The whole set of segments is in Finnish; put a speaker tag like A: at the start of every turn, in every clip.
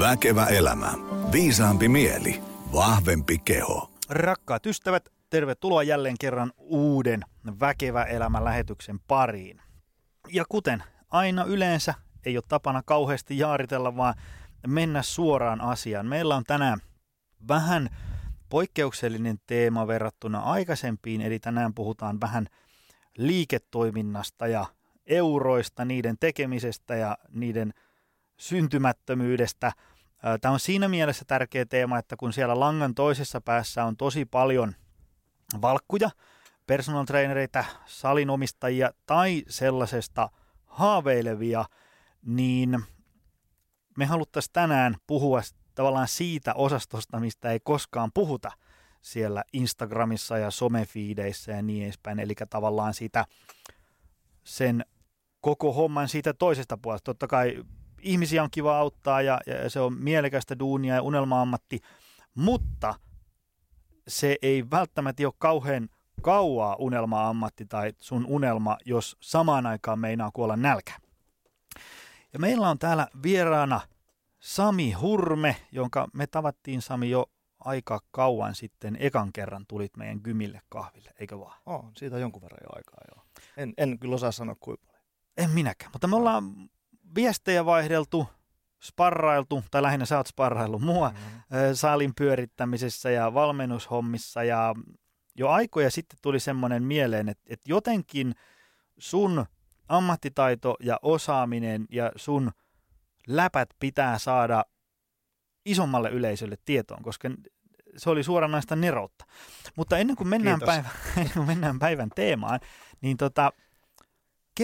A: Väkevä elämä. Viisaampi mieli. Vahvempi keho.
B: Rakkaat ystävät, tervetuloa jälleen kerran uuden Väkevä elämä lähetyksen pariin. Ja kuten aina yleensä, ei ole tapana kauheasti jaaritella, vaan mennä suoraan asiaan. Meillä on tänään vähän poikkeuksellinen teema verrattuna aikaisempiin, eli tänään puhutaan vähän liiketoiminnasta ja euroista, niiden tekemisestä ja niiden syntymättömyydestä. Tämä on siinä mielessä tärkeä teema, että kun siellä langan toisessa päässä on tosi paljon valkkuja, personal trainereita, salinomistajia tai sellaisesta haaveilevia, niin me haluttaisiin tänään puhua tavallaan siitä osastosta, mistä ei koskaan puhuta siellä Instagramissa ja somefiideissä ja niin edespäin. Eli tavallaan siitä sen koko homman siitä toisesta puolesta. Totta kai ihmisiä on kiva auttaa ja, ja se on mielekästä duunia ja unelma-ammatti, mutta se ei välttämättä ole kauhean kauaa unelma-ammatti tai sun unelma, jos samaan aikaan meinaa kuolla nälkä. Ja meillä on täällä vieraana Sami Hurme, jonka me tavattiin Sami jo aika kauan sitten ekan kerran tulit meidän Gymille kahville, eikö vaan?
C: Oh, siitä on jonkun verran jo aikaa joo. En, en kyllä osaa sanoa kuinka paljon.
B: En minäkään, mutta me ollaan viestejä vaihdeltu, sparrailtu, tai lähinnä sä oot sparraillut mua mm-hmm. salin pyörittämisessä ja valmennushommissa ja jo aikoja sitten tuli semmoinen mieleen, että, että jotenkin sun ammattitaito ja osaaminen ja sun läpät pitää saada isommalle yleisölle tietoon, koska se oli suoranaista neroutta. Mutta ennen kuin mennään, päivän, ennen kuin mennään päivän teemaan, niin tota,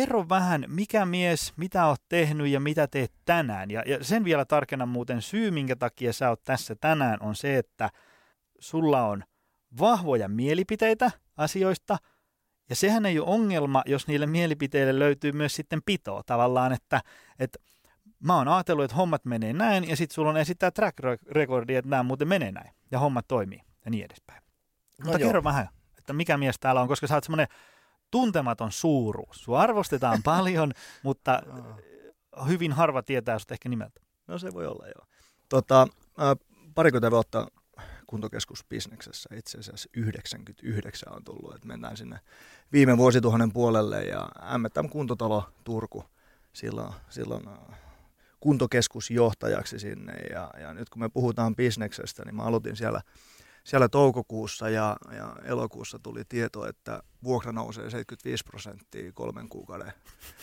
B: kerro vähän, mikä mies, mitä oot tehnyt ja mitä teet tänään. Ja, ja sen vielä tarkennan muuten syy, minkä takia sä oot tässä tänään, on se, että sulla on vahvoja mielipiteitä asioista, ja sehän ei ole ongelma, jos niille mielipiteille löytyy myös sitten pitoa tavallaan, että, että mä oon ajatellut, että hommat menee näin, ja sitten sulla on esittää track recordi, että nämä muuten menee näin, ja hommat toimii, ja niin edespäin. No Mutta joo. kerro vähän, että mikä mies täällä on, koska sä oot semmoinen tuntematon suuruus. Sua arvostetaan paljon, mutta hyvin harva tietää sut ehkä nimeltä.
C: No se voi olla joo. Tota, äh, parikymmentä vuotta kuntokeskusbisneksessä itse asiassa 99 on tullut, että mennään sinne viime vuosituhannen puolelle ja M&M Kuntotalo Turku silloin, silloin kuntokeskusjohtajaksi sinne ja, ja nyt kun me puhutaan bisneksestä, niin mä aloitin siellä siellä toukokuussa ja, ja elokuussa tuli tieto, että vuokra nousee 75 prosenttia kolmen kuukauden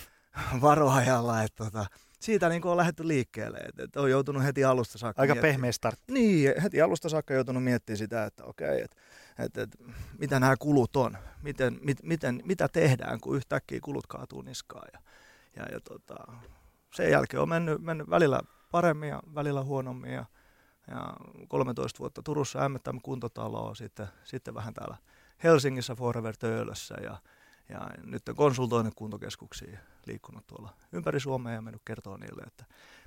C: varoajalla. Että tota, siitä niin on lähdetty liikkeelle. Että, on joutunut heti alusta saakka
B: Aika pehmeä start.
C: Niin, heti alusta saakka joutunut miettimään sitä, että okei, että, että, että mitä nämä kulut on, miten, mit, miten, mitä tehdään, kun yhtäkkiä kulut kaatuu niskaan. Ja, ja, ja tota, sen jälkeen on mennyt, mennyt välillä paremmin ja välillä huonommin. Ja, ja 13 vuotta Turussa M&M kuntotaloa, sitten, sitten vähän täällä Helsingissä Forever Töölössä ja, ja nyt konsultoinut kuntokeskuksia liikkunut tuolla ympäri Suomea ja mennyt kertoa niille, että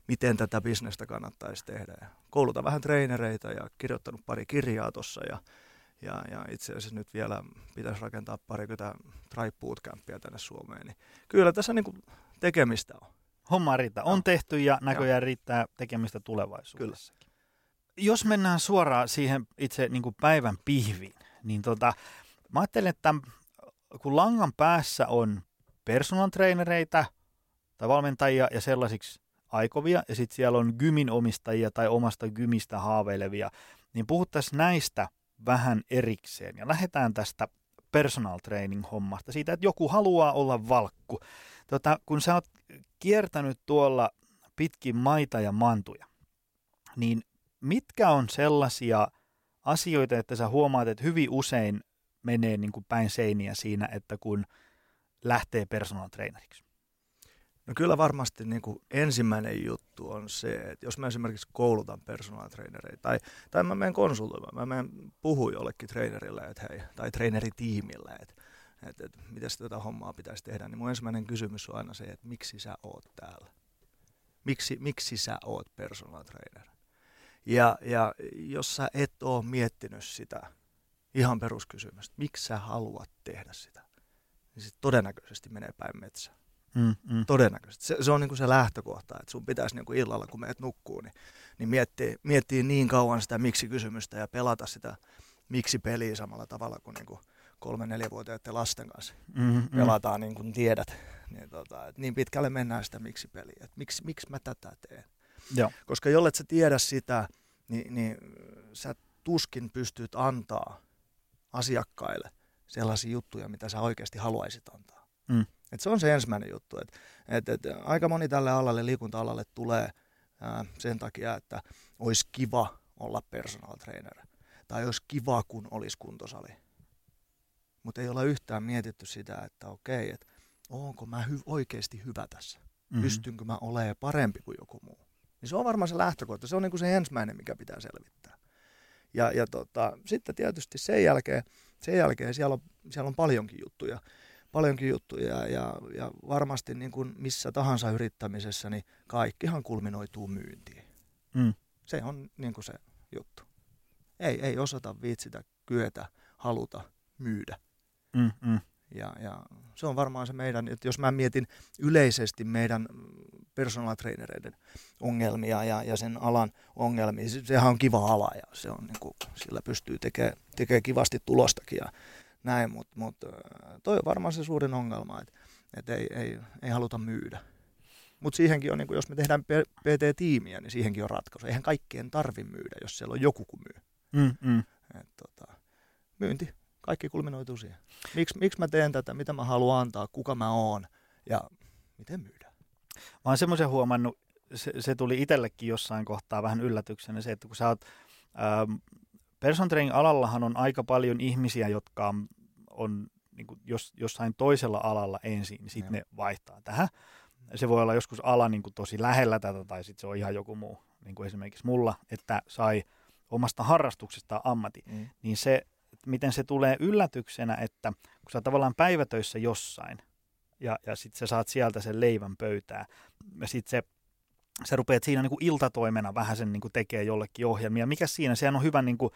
C: miten tätä bisnestä kannattaisi tehdä. Ja kouluta vähän treenereitä ja kirjoittanut pari kirjaa tuossa ja, ja, ja itse asiassa nyt vielä pitäisi rakentaa parikymmentä Tribe Bootcampia tänne Suomeen. Niin kyllä tässä niin kuin tekemistä on.
B: Homma riittää. On tehty ja näköjään riittää tekemistä tulevaisuudessa. Kyllä jos mennään suoraan siihen itse niin kuin päivän pihviin, niin tota, mä ajattelen, että kun langan päässä on personal trainereita tai valmentajia ja sellaisiksi aikovia, ja sitten siellä on gymin omistajia tai omasta gymistä haaveilevia, niin puhuttaisiin näistä vähän erikseen. Ja lähdetään tästä personal training hommasta, siitä, että joku haluaa olla valkku. Tota, kun sä oot kiertänyt tuolla pitkin maita ja mantuja, niin mitkä on sellaisia asioita, että sä huomaat, että hyvin usein menee niin kuin päin seiniä siinä, että kun lähtee personal traineriksi?
C: No kyllä varmasti niin kuin ensimmäinen juttu on se, että jos mä esimerkiksi koulutan personal trainereita tai, tai mä menen konsultoimaan, mä menen puhua jollekin trainerille että hei, tai traineritiimille, että, että, että miten tätä hommaa pitäisi tehdä, niin mun ensimmäinen kysymys on aina se, että miksi sä oot täällä? Miksi, miksi sä oot personal trainer? Ja, ja jos sä et ole miettinyt sitä ihan peruskysymystä, miksi sä haluat tehdä sitä, niin se todennäköisesti menee päin metsään.
B: Mm, mm.
C: Todennäköisesti. Se, se on niin kuin se lähtökohta, että sun pitäisi niin kuin illalla, kun meet nukkuu, niin, niin miettiä, miettiä niin kauan sitä miksi-kysymystä ja pelata sitä miksi-peliä samalla tavalla kuin, niin kuin kolme-neljävuotiaiden lasten kanssa
B: Mm, mm.
C: pelataan, niin kuin tiedät. Niin, tota, että niin pitkälle mennään sitä miksi-peliä, että miksi, miksi mä tätä teen.
B: Joo.
C: Koska jollet sä tiedä sitä, niin, niin sä tuskin pystyt antaa asiakkaille sellaisia juttuja, mitä sä oikeasti haluaisit antaa.
B: Mm.
C: Et se on se ensimmäinen juttu. Et, et, et, aika moni tälle alalle, liikunta-alalle tulee ää, sen takia, että olisi kiva olla personal trainer. Tai olisi kiva, kun olisi kuntosali. Mutta ei olla yhtään mietitty sitä, että okei, että onko mä hy- oikeasti hyvä tässä.
B: Mm.
C: Pystynkö mä olemaan parempi kuin joku muu. Niin se on varmaan se lähtökohta. Se on niin kuin se ensimmäinen, mikä pitää selvittää. Ja, ja tota, sitten tietysti sen jälkeen, sen jälkeen siellä, on, siellä on paljonkin juttuja. Paljonkin juttuja ja, ja varmasti niin kuin missä tahansa yrittämisessä, niin kaikkihan kulminoituu myyntiin.
B: Mm.
C: Se on niin kuin se juttu. Ei, ei osata viitsitä, kyetä, haluta myydä.
B: Mm, mm.
C: Ja, ja se on varmaan se meidän, että jos mä mietin yleisesti meidän personal trainereiden ongelmia ja, ja sen alan ongelmia, se, sehän on kiva ala ja se on, niin kuin, sillä pystyy tekemään tekee kivasti tulostakin ja näin, mutta mut, toi on varmaan se suurin ongelma, että et ei, ei, ei haluta myydä. Mutta siihenkin on, niin kuin, jos me tehdään PT-tiimiä, niin siihenkin on ratkaisu. Eihän kaikkien tarvi myydä, jos siellä on joku, kun myy.
B: Mm, mm.
C: Et, tota, myynti, kaikki kulminoituu siihen. Miks, miksi mä teen tätä, mitä mä haluan antaa, kuka mä oon ja miten myydään.
B: Mä oon semmoisen huomannut, se, se tuli itsellekin jossain kohtaa vähän yllätyksenä se, että kun sä oot, ähm, person training alallahan on aika paljon ihmisiä, jotka on, on niin kuin jos, jossain toisella alalla ensin, niin sitten ne vaihtaa tähän. Se voi olla joskus ala niin kuin tosi lähellä tätä, tai sitten se on ihan joku muu, niin kuin esimerkiksi mulla, että sai omasta harrastuksestaan ammatin.
C: Mm.
B: Niin se, miten se tulee yllätyksenä, että kun sä tavallaan päivätöissä jossain, ja, ja sitten sä saat sieltä sen leivän pöytää, ja sitten se sä rupeat siinä niin kuin iltatoimena vähän sen niin kuin tekee jollekin ohjelmia. Mikä siinä? Sehän on hyvä niin kuin,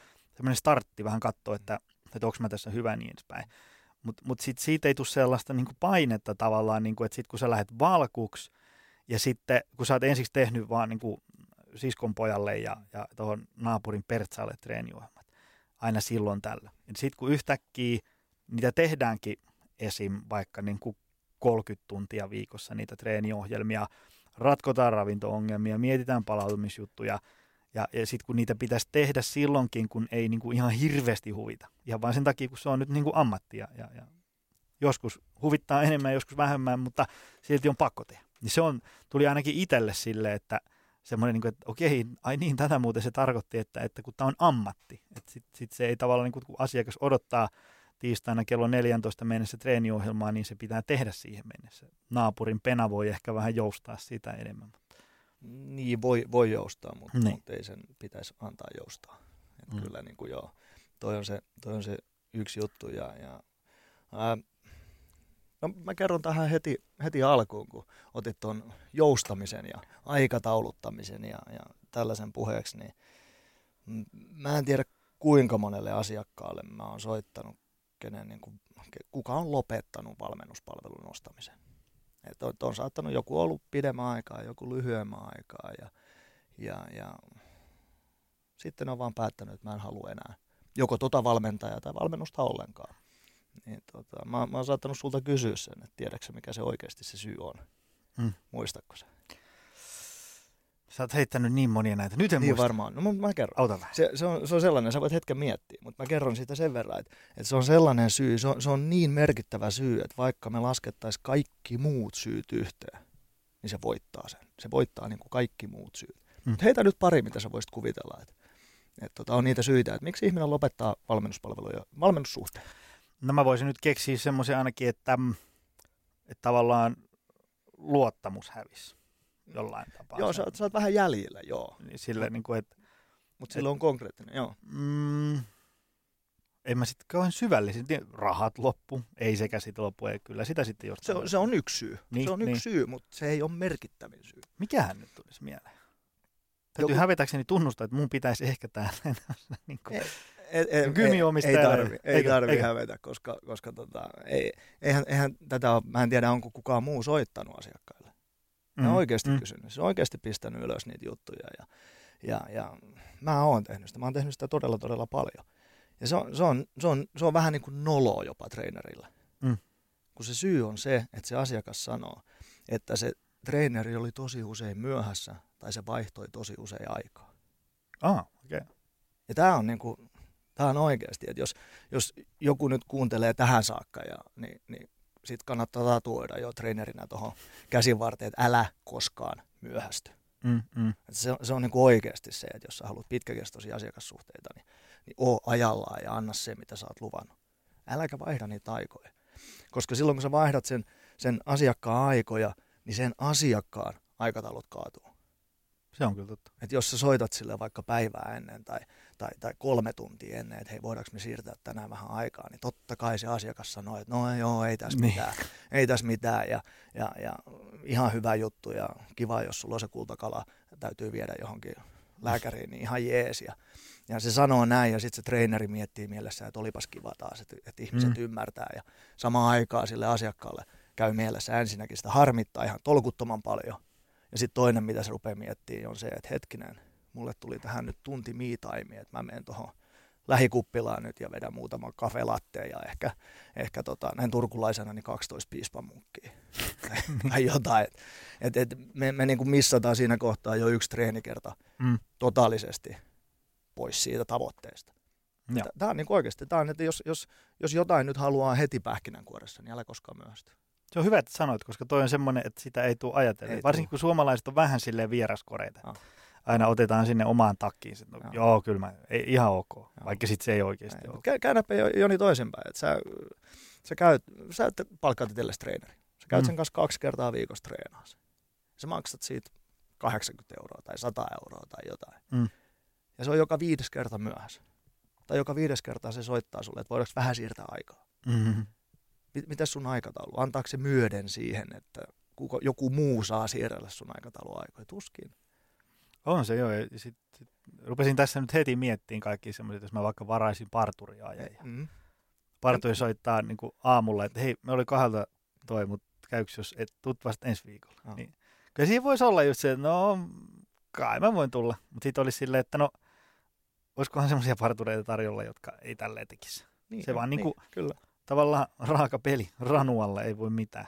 B: startti vähän katsoa, että, että onko mä tässä hyvä niin edespäin. Mutta mut sitten siitä ei tule sellaista niin kuin painetta tavallaan, niin kuin, että sitten kun sä lähdet valkuksi ja sitten kun sä oot ensiksi tehnyt vaan niin kuin siskon pojalle ja, ja tuohon naapurin Pertsalle treeniohjelmat aina silloin tällä. Sitten kun yhtäkkiä niitä tehdäänkin esim. vaikka niin kuin 30 tuntia viikossa niitä treeniohjelmia, ratkotaan ravinto-ongelmia, mietitään palautumisjuttuja, ja, ja sitten kun niitä pitäisi tehdä silloinkin, kun ei niin kuin ihan hirveästi huvita. Ihan vain sen takia, kun se on nyt niin kuin ammattia. Ja, ja joskus huvittaa enemmän, joskus vähemmän, mutta silti on pakko tehdä. Niin se on, tuli ainakin itselle sille, että semmoinen, niin kuin, että okei, ai niin, tätä muuten se tarkoitti, että, että kun tämä on ammatti, että sitten sit se ei tavallaan, niin kuin, kun asiakas odottaa tiistaina kello 14 mennessä treeniohjelmaa, niin se pitää tehdä siihen mennessä. Naapurin pena voi ehkä vähän joustaa sitä enemmän.
C: Niin, voi, voi joustaa, mutta,
B: Niin.
C: mutta ei sen pitäisi antaa joustaa. Et
B: mm.
C: Kyllä niin kuin joo, toi on, se, toi on se yksi juttu. Ja, ja, ää, no, mä kerron tähän heti, heti alkuun, kun otit tuon joustamisen ja aikatauluttamisen ja, ja tällaisen puheeksi, niin mä en tiedä kuinka monelle asiakkaalle mä oon soittanut, kenen, niin kuin, kuka on lopettanut valmennuspalvelun ostamisen. Et on, on saattanut joku ollut pidemmän aikaa, joku lyhyemmän aikaa ja, ja, ja sitten on vaan päättänyt, että mä en halua enää joko tota valmentajaa tai valmennusta ollenkaan. Niin tota, mä, mä oon saattanut sulta kysyä sen, että tiedätkö mikä se oikeasti se syy on.
B: Mm.
C: Muistatko se?
B: Sä oot heittänyt niin monia näitä. Nyt en
C: niin
B: muista.
C: varmaan. No mä, mä kerron.
B: Auta vähän.
C: Se, se, on, se on sellainen, sä voit hetken miettiä, mutta mä kerron siitä sen verran, että, että se on sellainen syy, se on, se on niin merkittävä syy, että vaikka me laskettaisiin kaikki muut syyt yhteen, niin se voittaa sen. Se voittaa niin kuin kaikki muut syyt.
B: Mm.
C: Mm. Heitä nyt pari, mitä sä voisit kuvitella, että, että tota, on niitä syitä, että miksi ihminen lopettaa valmennuspalveluja, valmennussuhteen.
B: No mä voisin nyt keksiä semmoisen ainakin, että, mm, että tavallaan luottamus hävisi jollain tapaa.
C: Joo, sä, oot- sä oot vähän jäljellä, joo,
B: Niin Sille, niin kuin, että
C: mutta sillä on konkreettinen, joo.
B: mm, en mä sitten kauhean syvällisesti. Rahat loppu, ei sekä sitten loppu, ei kyllä sitä sitten jostain.
C: Se on, se on yksi syy.
B: Niin,
C: se on
B: niin.
C: yksi syy, mutta se ei ole merkittävin syy.
B: Mikähän nyt tulisi mieleen? Täytyy
C: Joku-
B: hävetäkseni tunnustaa, että mun pitäisi ehkä täällä. niin kuin,
C: Ei, ei, ei, ei, tarvi, ei
B: Eikö?
C: tarvi
B: Eikö?
C: hävetä, koska, koska tota, ei, eihän, eihän tätä ole, mä en tiedä onko kukaan muu soittanut asiakkaille. Ne on oikeasti mm. kysynyt, se on oikeasti pistänyt ylös niitä juttuja ja, ja, ja mä oon tehnyt sitä, mä oon tehnyt sitä todella todella paljon. Ja se on, se on, se on, se on vähän niin kuin noloa jopa treenerillä.
B: Mm.
C: Kun se syy on se, että se asiakas sanoo, että se treeneri oli tosi usein myöhässä tai se vaihtoi tosi usein aikaa.
B: Ah, okei. Okay.
C: Ja tämä on, niinku, tää on oikeasti, että jos, jos joku nyt kuuntelee tähän saakka, ja, niin, niin sitten kannattaa tatuoida jo treenerinä tuohon käsivarteen, että älä koskaan myöhästy.
B: Mm, mm.
C: Et se, se on niinku oikeasti se, että jos sä haluat pitkäkestoisia asiakassuhteita, niin, niin oo ajallaan ja anna se, mitä sä oot luvannut. Äläkä vaihda niitä aikoja. Koska silloin, kun sä vaihdat sen, sen asiakkaan aikoja, niin sen asiakkaan aikataulut kaatuu.
B: Se on kyllä totta.
C: Että jos sä soitat sille vaikka päivää ennen tai, tai, tai kolme tuntia ennen, että hei voidaanko me siirtää tänään vähän aikaa, niin totta kai se asiakas sanoo, että no joo, ei tässä
B: Niin.
C: mitään, ei tässä mitään ja, ja, ja ihan hyvä juttu ja kiva, jos sulla on se kultakala, täytyy viedä johonkin lääkäriin, niin ihan jees. Ja, ja se sanoo näin ja sitten se treeneri miettii mielessä, että olipas kiva taas, että, että ihmiset
B: Mm.
C: ymmärtää ja samaan aikaan sille asiakkaalle käy mielessä ensinnäkin sitä harmittaa ihan tolkuttoman paljon. Ja sitten toinen, mitä se rupeaa miettimään, on se, että hetkinen, mulle tuli tähän nyt tunti me time, että mä menen tuohon lähikuppilaan nyt ja vedän muutama kafe latte ja ehkä, ehkä tota, näin turkulaisena niin 12 piispamunkkia tai, tai jotain. Et, et me me niinku missataan siinä kohtaa jo yksi treenikerta
B: Mm.
C: totaalisesti pois siitä tavoitteesta. Tämä on niinku oikeasti, tää on, että jos, jos, jos jotain nyt haluaa heti pähkinänkuoressa, niin älä koskaan myöhästy.
B: Se on hyvä, että sanoit, koska toi on semmoinen, että sitä ei tule ajatella.
C: Ei
B: Varsinkin
C: tuu.
B: kun suomalaiset on vähän silleen vieraskoreita.
C: Ah.
B: Aina otetaan sinne omaan takkiin. Sit, no,
C: Joo.
B: joo, kyllä mä, ei, ihan ok. Vaikka sitten se ei oikeasti
C: Näin.
B: ole.
C: Käy, jo, Joni toisinpäin, että sä, sä, käyt, sä et palkkaat itsellesi treeneri. Sä käyt
B: Mm.
C: sen kanssa kaksi kertaa viikossa treenaa sen. Sä maksat siitä 80 euroa tai 100 euroa tai jotain.
B: Mm.
C: Ja se on joka viides kerta myöhässä. Tai joka viides kerta se soittaa sulle, että voidaanko vähän siirtää aikaa.
B: Mm-hmm.
C: Mit- Mitäs sun aikataulu? Antaako se myöden siihen, että kuka, joku muu saa siirrellä sun aikatauluaikoja? Tuskin.
B: On se joo. Ja sit, sit, rupesin tässä nyt heti miettimään kaikki semmoiset, jos mä vaikka varaisin parturia ja
C: Mm.
B: parturi soittaa niin kuin aamulla, että hei, me oli kahdelta toi, mutta käyks jos et tuut vasta ensi viikolla.
C: Ah.
B: Niin. Kyllä siinä voisi olla just se, että no kai mä voin tulla. Mutta sitten olisi silleen, että no olisikohan semmoisia partureita tarjolla, jotka ei tälleen tekisi.
C: Niin,
B: Se vaan niinku-
C: Kyllä.
B: Tavallaan raaka peli, ranualle ei voi mitään.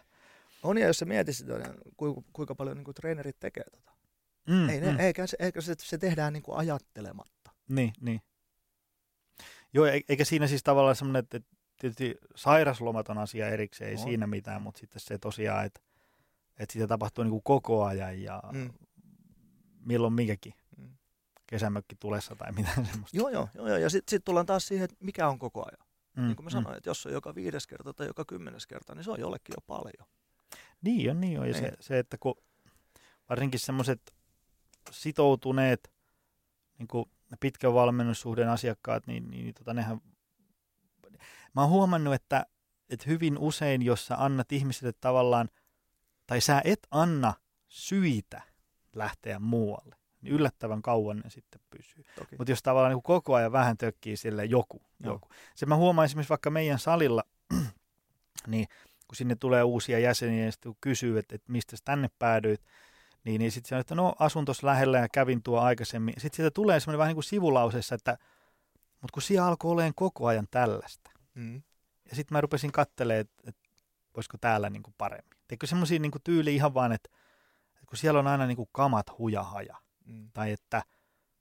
C: On ja jos sä mietit sitä, niin kuinka, kuinka paljon niin kuin treenerit tekee tota.
B: Mm,
C: Ei, ne, eikä, se, eikä se, se tehdään niin kuin ajattelematta.
B: Niin, niin. Joo, eikä siinä siis tavallaan semmoinen, että tietysti sairaslomat on asia erikseen, ei
C: On.
B: siinä mitään, mutta sitten se tosiaan, että, että sitä tapahtuu niin kuin koko ajan ja
C: Mm.
B: milloin mikäkin
C: Mm.
B: kesämökki tulessa tai mitään semmoista.
C: Joo, joo, joo, joo. ja sitten sit tullaan taas siihen, että mikä on koko ajan.
B: Mm,
C: Niin kuin mä sanoin, että jos on joka viides kerta tai joka kymmenes kerta, niin se on jollekin jo paljon.
B: Niin on, niin on. Ja se,
C: Niin.
B: se, että kun varsinkin semmoiset sitoutuneet niin kuin pitkän valmennussuhden asiakkaat, niin, niin, niin tota, nehän... Mä oon huomannut, että, että hyvin usein, jos sä annat ihmisille tavallaan, tai sä et anna syitä lähteä muualle, niin yllättävän kauan ne sitten pysyy. Mutta jos tavallaan niin koko ajan vähän tökkii sille joku,
C: Joo.
B: joku. Se mä huomaan esimerkiksi vaikka meidän salilla, niin kun sinne tulee uusia jäseniä ja sitten kun kysyy, että, että mistä tänne päädyit, niin, niin sitten on, että no asun tuossa lähellä ja kävin tuo aikaisemmin. Sitten sieltä tulee semmoinen vähän niin kuin sivulauseessa, että mutta kun siellä alkoi olemaan koko ajan tällaista.
C: Mm.
B: Ja sitten mä rupesin katselemaan, että, että voisiko täällä niin kuin paremmin. Teikö semmoisia niin tyyli ihan vaan, että, että kun siellä on aina niin kuin kamat hujahaja,
C: Mm.
B: tai että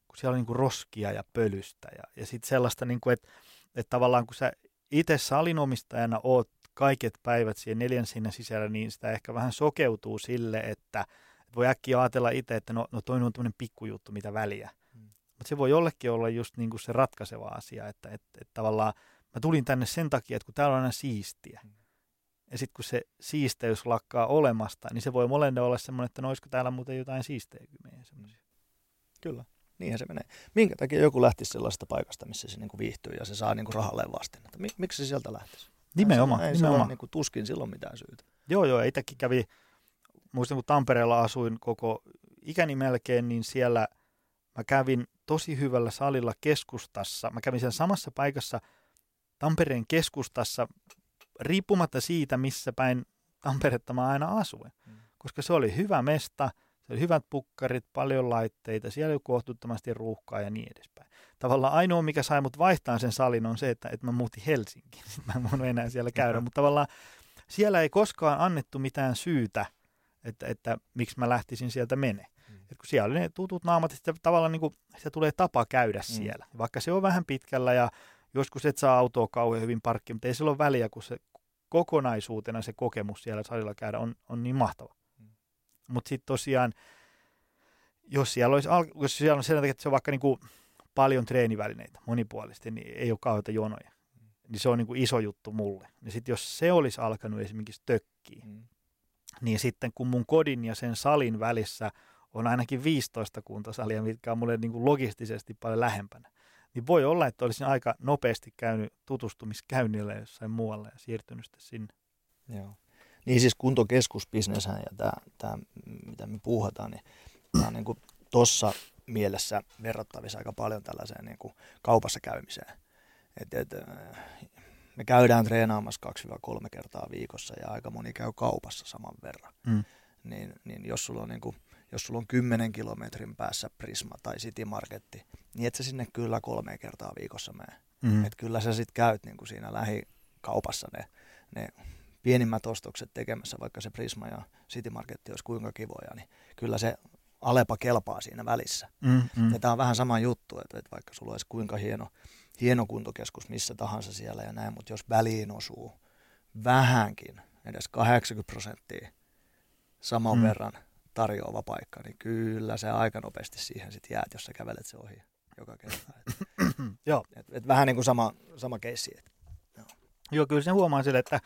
B: kun siellä on niin kuin roskia ja pölystä ja, ja sitten sellaista, niin kuin, että, että tavallaan kun sä itse salinomistajana oot kaiket päivät siihen neljän sinne sisällä, niin sitä ehkä vähän sokeutuu sille, että voi äkkiä ajatella itse, että no, no toi on tämmöinen pikkujuttu, mitä väliä.
C: Mm.
B: Mutta se voi jollekin olla just niin kuin se ratkaiseva asia, että, että, että tavallaan mä tulin tänne sen takia, että kun täällä on aina siistiä.
C: Mm.
B: Ja sitten kun se siisteys lakkaa olemasta, niin se voi molemmille olla semmoinen, että no olisiko täällä muuten jotain siistejäkin meidän semmoisia.
C: Kyllä. Niinhän se menee. Minkä takia joku lähtisi sellaisesta paikasta, missä se niinku viihtyy ja se saa niinku rahalleen vastinetta? Mik, miksi se sieltä lähtisi?
B: Nimenomaan,
C: ei, se
B: nimenomaan.
C: ole niinku tuskin silloin mitään syytä.
B: Joo, joo, itsekin kävi, muistan kun Tampereella asuin koko ikäni melkein, niin siellä mä kävin tosi hyvällä salilla keskustassa. Mä kävin siellä samassa paikassa Tampereen keskustassa, riippumatta siitä, missä päin Tamperetta mä aina asuin. Mm. Koska se oli hyvä mesta, se oli hyvät pukkarit, paljon laitteita, siellä oli kohtuuttomasti ruuhkaa ja niin edespäin. Tavallaan ainoa, mikä sai mut vaihtaa sen salin, on se, että, että mä muutin Helsinkiin. Sitten mä en voinut enää siellä käydä, mutta tavallaan siellä ei koskaan annettu mitään syytä, että, että miksi mä lähtisin sieltä mene. Mm. Et kun siellä oli ne tutut naamat, että tavallaan niin kuin, sitä tulee tapa käydä mm. siellä. Vaikka se on vähän pitkällä ja joskus et saa autoa kauhean hyvin parkkiin, mutta ei sillä ole väliä, kun se kokonaisuutena se kokemus siellä salilla käydä on, on niin mahtava. Mm. Mutta sitten tosiaan, jos siellä, olisi, jos siellä on sen takia, että se on vaikka niin kuin paljon treenivälineitä monipuolisesti, niin ei ole kauheita jonoja. Mm. Niin se on niin kuin iso juttu mulle. Ja sitten jos se olisi alkanut esimerkiksi tökkiä, mm. Niin sitten kun mun kodin ja sen salin välissä on ainakin 15 kuntosalia, mitkä on mulle niin kuin logistisesti paljon lähempänä, niin voi olla, että olisin aika nopeasti käynyt tutustumiskäynnillä jossain muualla ja siirtynyt sitten sinne.
C: Joo. Niin siis kuntokeskusbisneshän ja tämä, tämä mitä me puhutaan, niin tämä on niin kuin tossa mielessä verrattavissa aika paljon tällaiseen niin kuin kaupassa käymiseen. Et, et, me käydään treenaamassa 2-3 kertaa viikossa ja aika moni käy kaupassa saman verran. Mm. Niin, niin jos sulla on niin kuin jos sulla on 10 kilometrin päässä Prisma tai City Marketti, niin et sä sinne kyllä kolme kertaa viikossa mene. Mm. Et kyllä sä sitten käyt niin kuin siinä lähikaupassa ne, ne pienimmät ostokset tekemässä, vaikka se Prisma ja City Marketti olisi kuinka kivoja, niin kyllä se Alepa kelpaa siinä välissä. Mm, mm. Ja tämä on vähän sama juttu, että, että vaikka sulla olisi kuinka hieno, hieno kuntokeskus missä tahansa siellä ja näin, mutta jos väliin osuu vähänkin, edes 80 prosenttia saman mm. verran tarjoava paikka, niin kyllä se aika nopeasti siihen sitten jäät, jos sä kävelet se ohi joka kerta.
B: Joo.
C: Et, et vähän niin kuin sama, sama keissi. Et,
B: joo. joo, kyllä se huomaa sille, että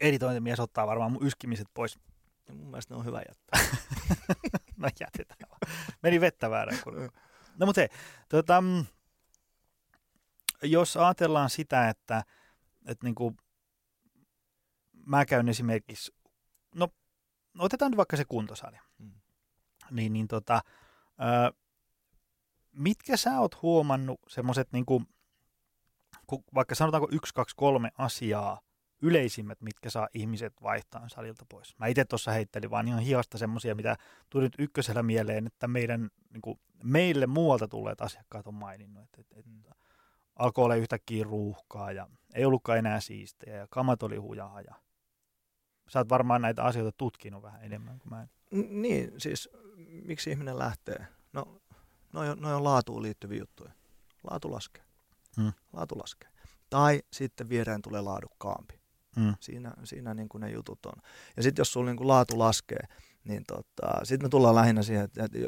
B: editointimies ottaa varmaan mun yskimiset pois.
C: Ja mun mielestä ne on hyvä jättää.
B: no jätetään vaan. Meni vettä väärään. Kun... No mutta hei, tota, mm, jos ajatellaan sitä, että että niin kuin, mä käyn esimerkiksi, no otetaan nyt vaikka se kuntosali. Mm. Niin, niin tota, ö, mitkä sä oot huomannut semmoiset niin kuin, vaikka sanotaanko yksi, kaksi, kolme asiaa, yleisimmät, mitkä saa ihmiset vaihtaa salilta pois. Mä itse tuossa heittelin vaan ihan hiasta semmoisia, mitä tuli nyt ykkösellä mieleen, että meidän, niin kuin, meille muualta tulleet asiakkaat on maininnut, että, että, että mm. alkoi olla yhtäkkiä ruuhkaa ja ei ollutkaan enää siistejä ja kamat oli hujaa ja sä oot varmaan näitä asioita tutkinut vähän enemmän kuin mä en.
C: Niin, siis miksi ihminen lähtee? No, noin on, noi on laatuun liittyviä juttuja. Laatu laskee. Hmm. Laatu laskee. Tai sitten viereen tulee laadukkaampi. Hmm. Siinä, siinä niin kuin ne jutut on. Ja sitten jos sulla niin kuin laatu laskee, niin tota, sitten me tullaan lähinnä siihen, että, että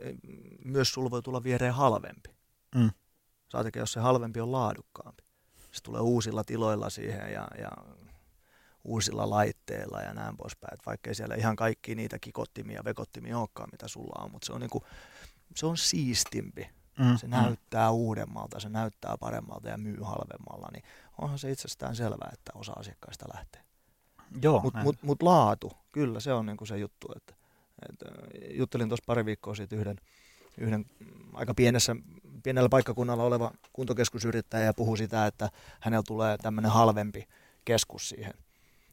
C: myös sulla voi tulla viereen halvempi. Hmm. Saatika, jos se halvempi on laadukkaampi se tulee uusilla tiloilla siihen ja, ja uusilla laitteilla ja näin poispäin. Et vaikkei siellä ihan kaikki niitä kikottimia ja vekottimia olekaan, mitä sulla on, mutta se on, niinku, se on siistimpi. Mm, se mm. näyttää uudemmalta, se näyttää paremmalta ja myy halvemmalla, niin onhan se itsestään selvää, että osa asiakkaista lähtee.
B: Joo,
C: Mutta mut, mut laatu, kyllä se on niinku se juttu. Että, että juttelin tuossa pari viikkoa sitten yhden, yhden aika pienessä pienellä paikkakunnalla oleva kuntokeskusyrittäjä ja puhuu sitä, että hänellä tulee tämmöinen halvempi keskus siihen,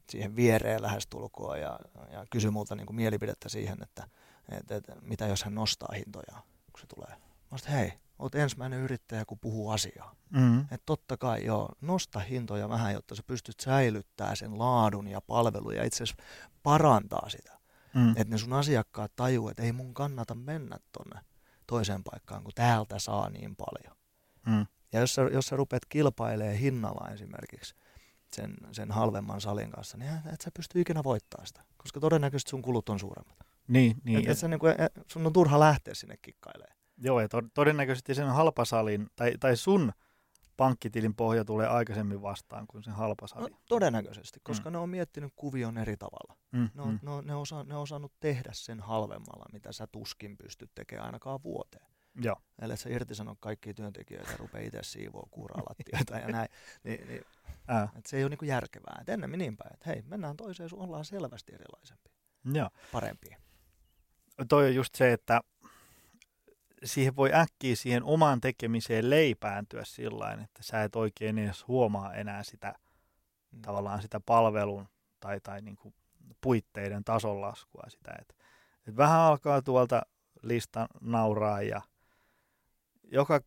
C: siihen viereen lähestulkoon ja, ja kysyi multa niin kuin mielipidettä siihen, että, että, että mitä jos hän nostaa hintoja, kun se tulee. Mä sanoin, hei, oot ensimmäinen yrittäjä, kun puhuu asiaa. Mm-hmm. Että totta kai joo, nosta hintoja vähän, jotta sä pystyt säilyttämään sen laadun ja palvelun ja itse asiassa parantaa sitä. Mm. Että ne sun asiakkaat tajuu, että ei mun kannata mennä tonne toiseen paikkaan, kun täältä saa niin paljon. Mm. Ja jos sä, jos sä rupeat kilpailemaan hinnalla esimerkiksi sen, sen halvemman salin kanssa, niin et sä pysty ikinä voittaa sitä, koska todennäköisesti sun kulut on suuremmat.
B: Niin, niin.
C: Et, et sä, niin kuin, sun on turha lähteä sinne kikkailemaan.
B: Joo, ja to- todennäköisesti sen halpasalin, tai, tai sun pankkitilin pohja tulee aikaisemmin vastaan kuin sen halpasali. No,
C: todennäköisesti, koska mm. ne on miettinyt kuvion eri tavalla. Mm, ne, on, mm. ne, on, ne, osa, ne on osannut tehdä sen halvemmalla, mitä sä tuskin pystyt tekemään ainakaan vuoteen.
B: Joo.
C: Eli sä irtisanot kaikki työntekijöitä ja rupeaa itse siivoa kuuralattioita ja näin. Niin, niin, et se ei ole niinku järkevää. Et ennemmin niin päin, että hei, mennään toiseen, sun ollaan selvästi erilaisempi.
B: Joo.
C: parempia.
B: Toi on just se, että siihen voi äkkiä siihen omaan tekemiseen leipääntyä sillä että sä et oikein edes huomaa enää sitä
C: Mm.
B: tavallaan sitä palvelun tai, tai niin kuin puitteiden tasollaskua sitä, että, että vähän alkaa tuolta lista nauraa ja joka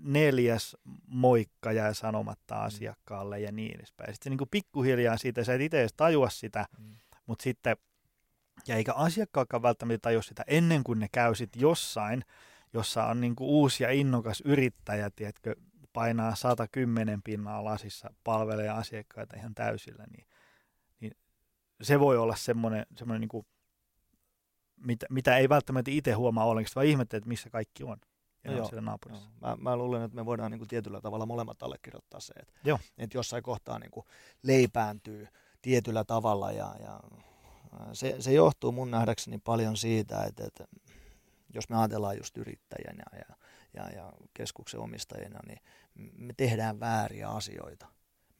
B: neljäs moikka jää sanomatta
C: Mm.
B: asiakkaalle ja niin edespäin. Sitten se niin kuin pikkuhiljaa siitä, sä et itse edes tajua sitä,
C: Mm.
B: mutta sitten, ja eikä asiakkaakaan välttämättä tajua sitä ennen kuin ne käy sit jossain, jossa on niin kuin uusi ja innokas yrittäjä, tiedätkö, painaa 110 pinnaa lasissa, palvelee asiakkaita ihan täysillä, niin, niin se voi olla semmoinen, semmoinen niin kuin, mitä, mitä ei välttämättä itse huomaa ollenkaan, vaan ihmettelee, että missä kaikki on. Ja
C: No joo,
B: siellä naapurissa.
C: Joo. Mä, mä luulen, että me voidaan niin kuin tietyllä tavalla molemmat allekirjoittaa se, että,
B: Joo.
C: että jossain kohtaa niin kuin leipääntyy tietyllä tavalla ja, ja se, se johtuu mun nähdäkseni paljon siitä, että, että jos me ajatellaan just yrittäjänä ja, ja, ja keskuksen omistajina, niin me tehdään vääriä asioita.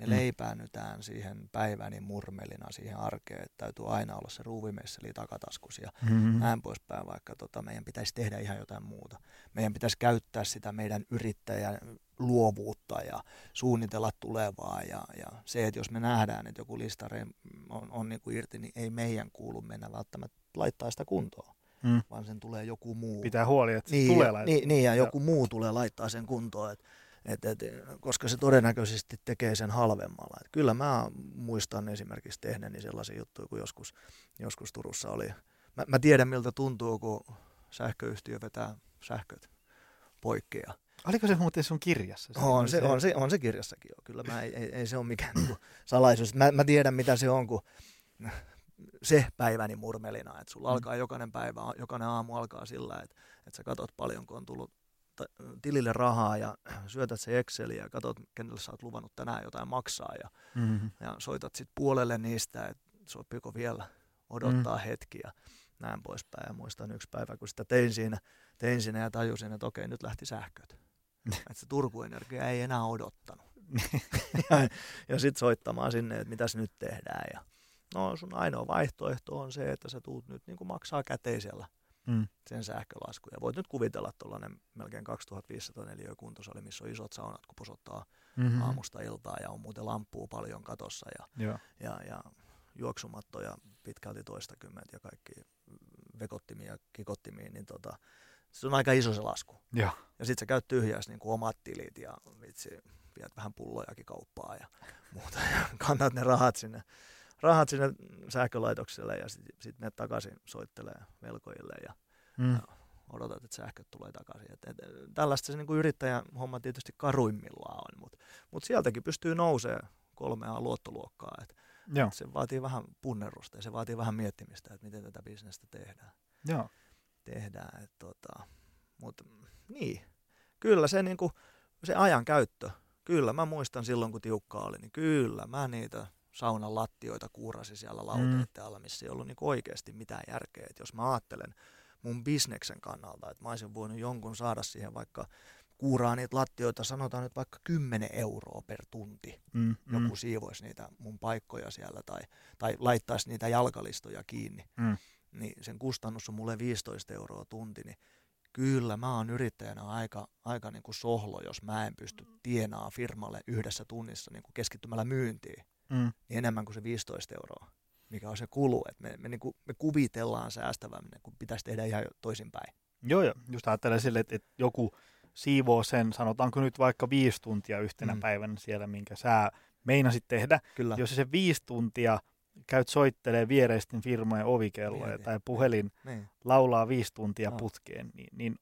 C: Me
B: Mm.
C: leipäännytään siihen päiväni murmelina siihen arkeen, että täytyy aina olla se ruuvimesseli takataskus ja
B: Mm-hmm.
C: näin poispäin, vaikka tota, meidän pitäisi tehdä ihan jotain muuta. Meidän pitäisi käyttää sitä meidän yrittäjän luovuutta ja suunnitella tulevaa. Ja, ja se, että jos me nähdään, että joku listare on, on niin kuin irti, niin ei meidän kuulu mennä välttämättä laittaa sitä kuntoon,
B: Mm.
C: vaan sen tulee joku muu.
B: Pitää huoli, että se
C: niin,
B: tulee laittaa.
C: niin, niin, ja joku muu tulee laittaa sen kuntoon. Et, et, et, koska se todennäköisesti tekee sen halvemmalla. Et kyllä mä muistan esimerkiksi tehneeni sellaisia juttuja, kun joskus, joskus Turussa oli. Mä, mä tiedän miltä tuntuu, kun sähköyhtiö vetää sähköt poikki. Ja
B: Oliko se muuten sun kirjassa?
C: on, se, on, se, on se kirjassakin jo. Kyllä mä, ei, ei, ei se ole mikään niinku salaisuus. Mä, mä tiedän mitä se on, kun se päiväni murmelina. Että sulla
B: Mm.
C: alkaa jokainen päivä, jokainen aamu alkaa sillä, että, että sä katot paljonko on tullut tilille rahaa ja syötät se Exceliä ja katot, kenelle sä oot luvannut tänään jotain maksaa ja,
B: Mm-hmm.
C: ja soitat sitten puolelle niistä, että sopiiko vielä odottaa mm. hetki ja näin poispäin. Ja muistan yksi päivä, kun sitä tein siinä, tein siinä ja tajusin, että okei, nyt lähti sähköt. että se Turku Energia ei enää odottanut. ja ja sitten soittamaan sinne, että mitäs nyt tehdään. Ja, no sun ainoa vaihtoehto on se, että sä tuut nyt niin kuin maksaa käteisellä
B: Mm.
C: sen sähkölaskun. Ja voit nyt kuvitella tuollainen melkein 2500 neliö kuntosali, missä on isot saunat, kun posottaa
B: Mm-hmm.
C: aamusta iltaa ja on muuten lamppua paljon katossa ja,
B: Joo.
C: ja, ja juoksumattoja pitkälti toistakymmentä ja kaikki vekottimia ja kikottimia, niin tota, se on aika iso se lasku.
B: Joo.
C: Ja sitten sä käyt tyhjäs niin kuin omat tilit ja vitsi, viet vähän pullojakin kauppaa ja muuta. Ja kannat ne rahat sinne, rahat sinne sähkölaitokselle ja sitten sit menet takaisin soittelee velkojille ja
B: Mm.
C: Ja odotat, että sähköt tulee takaisin. Et, et, tällaista se niin yrittäjän homma tietysti karuimmillaan on, mutta mut sieltäkin pystyy nousemaan kolmea luottoluokkaa. Et,
B: Joo.
C: et se vaatii vähän punnerusta ja se vaatii vähän miettimistä, että miten tätä bisnestä tehdään.
B: Joo.
C: tehdään et, tota, mutta niin, kyllä se, niin kuin, se ajan käyttö, kyllä mä muistan silloin kun tiukkaa oli, niin kyllä mä niitä saunan lattioita kuurasin siellä lauteiden alla, missä ei ollut niin oikeasti mitään järkeä. Et jos mä ajattelen mun bisneksen kannalta, että mä olisin voinut jonkun saada siihen vaikka kuuraa niitä lattioita, sanotaan nyt vaikka 10 euroa per tunti.
B: Mm.
C: Joku
B: Mm.
C: siivoisi niitä mun paikkoja siellä tai, tai laittaisi niitä jalkalistoja kiinni.
B: Mm.
C: Niin sen kustannus on mulle 15 euroa tunti, niin kyllä mä oon yrittäjänä aika, aika niin kuin sohlo, jos mä en pysty tienaa firmalle yhdessä tunnissa niin kuin keskittymällä myyntiin
B: Mm.
C: niin enemmän kuin se 15 euroa, mikä on se kulu. Et me, me, niin kuin, me kuvitellaan säästävämme, kun pitäisi tehdä ihan toisinpäin.
B: Joo, joo. Just ajattelen sille, että, että joku siivoo sen, sanotaanko nyt vaikka viisi tuntia yhtenä mm. Päivänä siellä, minkä sä meinasit tehdä.
C: Kyllä.
B: Jos se viisi tuntia käyt soittelee viereisten firmojen ovikelloja
C: Mieti.
B: tai puhelin
C: Niin.
B: laulaa viisi tuntia
C: Joo.
B: putkeen, niin, niin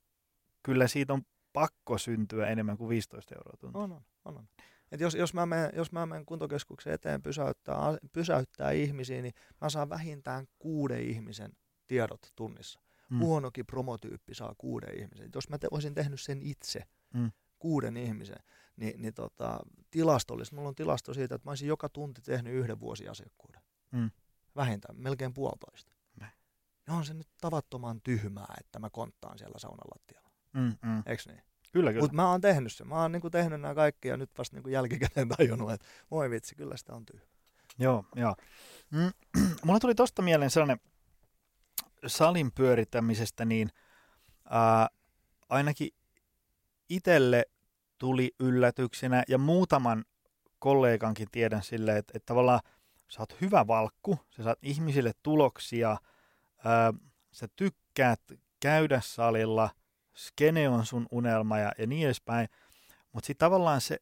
B: kyllä siitä on pakko syntyä enemmän kuin 15 euroa tunti.
C: On, on, on. on. Et jos, jos, mä menen, jos mä menen kuntokeskuksen eteen pysäyttää, pysäyttää ihmisiä, niin mä saan vähintään kuuden ihmisen tiedot tunnissa.
B: Mm.
C: Mm. Huonokin promotyyppi saa kuuden ihmisen. Jos mä te, olisin tehnyt sen itse,
B: Mm.
C: kuuden ihmisen, niin, niin tota, tilastollisesti, mulla on tilasto siitä, että mä olisin joka tunti tehnyt yhden vuosiasiakkuuden.
B: Mm.
C: Vähintään, melkein puolitoista.
B: Näin.
C: Ja on se nyt tavattoman tyhmää, että mä konttaan siellä saunan lattialla.
B: Mm, mm.
C: Eiks niin?
B: Kyllä, kyllä.
C: Mutta mä oon tehnyt sen. Mä oon niinku tehnyt nämä kaikki ja nyt vasta niinku jälkikäteen tajunnut, että voi vitsi, kyllä sitä on tyhmä.
B: Joo, joo. Mm. Mulla tuli tosta mieleen sellainen salin pyörittämisestä, niin ää, ainakin itselle tuli yllätyksenä ja muutaman kollegankin tiedän sille, että, että tavallaan sä oot hyvä valkku, sä saat ihmisille tuloksia, ää, sä tykkäät käydä salilla, skene on sun unelma ja, ja niin edespäin, mutta sitten tavallaan se,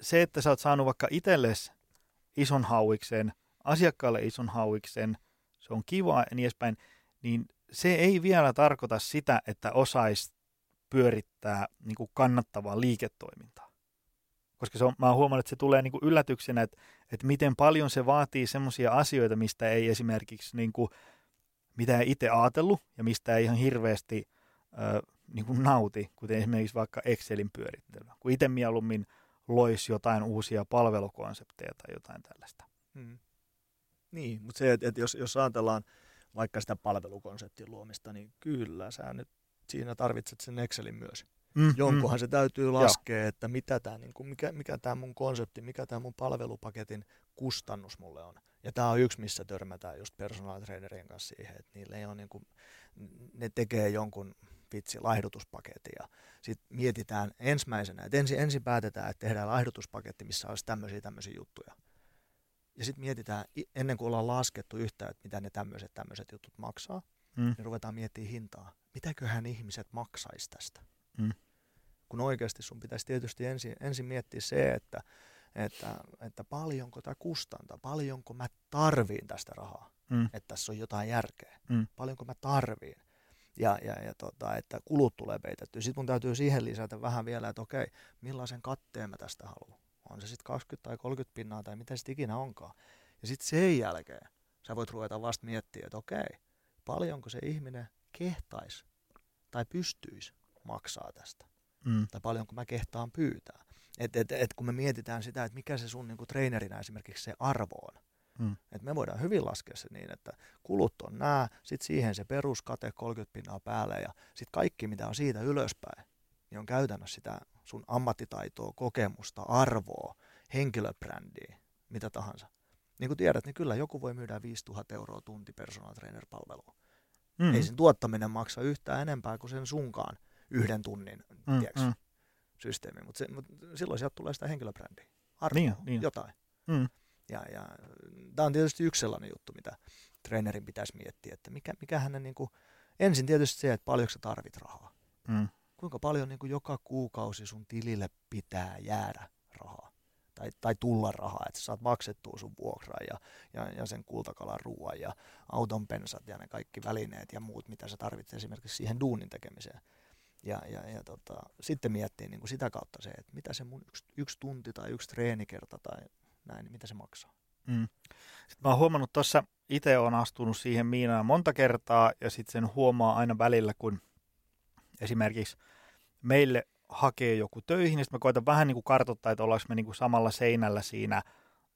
B: se, että sä oot saanut vaikka itsellesi ison hauiksen, asiakkaalle ison hauiksen, se on kiva ja niin edespäin, niin se ei vielä tarkoita sitä, että osaisi pyörittää niin kuin kannattavaa liiketoimintaa. Koska se on, mä oon huomannut, että se tulee niin kuin yllätyksenä, että, että miten paljon se vaatii semmoisia asioita, mistä ei esimerkiksi niin kuin, mitä ei itse ajatellut ja mistä ei ihan hirveästi ö, niin kuin nauti, kuten esimerkiksi vaikka Excelin pyörittely. Kun itse mieluummin loisi jotain uusia palvelukonsepteja tai jotain tällaista. Hmm.
C: Niin, mutta se, että, jos, jos ajatellaan vaikka sitä palvelukonseptin luomista, niin kyllä sä nyt siinä tarvitset sen Excelin myös. Mm, Jonkunhan mm. se täytyy laskea, Joo. että mitä tää, niin kuin, mikä, mikä tämä mun konsepti, mikä tämä mun palvelupaketin kustannus mulle on. Ja tämä on yksi, missä törmätään just personal trainerien kanssa siihen, että niille ei ole niin kuin, ne tekee jonkun vitsi laihdutuspaketin ja sitten mietitään ensimmäisenä, että ensin, ensin päätetään, että tehdään laihdutuspaketti, missä olisi tämmöisiä tämmöisiä juttuja. Ja sitten mietitään, ennen kuin ollaan laskettu yhtään, että mitä ne tämmöiset tämmöiset jutut maksaa, mm. niin ruvetaan miettimään hintaa. Mitäköhän ihmiset maksaisi tästä? Mm. Kun oikeasti sun pitäisi tietysti ensin, ensin miettiä se, että, että, että paljonko tämä kustantaa, paljonko mä tarviin tästä rahaa, mm. että tässä on jotain järkeä, mm. paljonko mä tarviin ja, ja, ja tota, että kulut tulee peitetty. Sitten mun täytyy siihen lisätä vähän vielä, että okei, millaisen katteen mä tästä haluan. On se sitten 20 tai 30 pinnaa tai mitä sitten ikinä onkaan. Ja sitten sen jälkeen sä voit ruveta vasta miettimään, että okei, paljonko se ihminen kehtaisi tai pystyisi maksaa tästä. Mm. Tai paljonko mä kehtaan pyytää. Et, et, et kun me mietitään sitä, että mikä se sun niinku treenerinä esimerkiksi se arvo on, Mm. Et me voidaan hyvin laskea se niin, että kulut on nämä, sitten siihen se peruskate 30 pinnaa päälle ja sitten kaikki mitä on siitä ylöspäin, niin on käytännössä sitä sun ammattitaitoa, kokemusta, arvoa, henkilöbrändiä, mitä tahansa. Niin kuin tiedät, niin kyllä joku voi myydä 5000 euroa tunti personal trainer palvelua. Mm. Ei sen tuottaminen maksa yhtään enempää kuin sen sunkaan yhden tunnin mm, mm. systeemi, mutta mut silloin sieltä tulee sitä henkilöbrändiä, arvoa, niin, niin. jotain. Mm. Ja, ja tämä on tietysti yksi sellainen juttu, mitä treenerin pitäisi miettiä, että mikä, mikä hänen niin kuin, ensin tietysti se, että paljonko sä tarvit rahaa. Mm. Kuinka paljon niin kuin joka kuukausi sun tilille pitää jäädä rahaa tai, tai tulla rahaa, että sä saat maksettua sun vuokraa ja, ja, ja sen kultakalan ruoan ja auton pensat ja ne kaikki välineet ja muut, mitä sä tarvitset esimerkiksi siihen duunin tekemiseen. Ja, ja, ja tota, sitten miettii niin kuin sitä kautta se, että mitä se mun yksi, yksi tunti tai yksi treenikerta tai näin, mitä se maksaa. Mm.
B: Sitten mä oon huomannut tuossa, itse on astunut siihen miinaan monta kertaa ja sitten sen huomaa aina välillä, kun esimerkiksi meille hakee joku töihin, niin sitten mä koitan vähän niin kuin kartoittaa, että ollaanko me niin kuin samalla seinällä siinä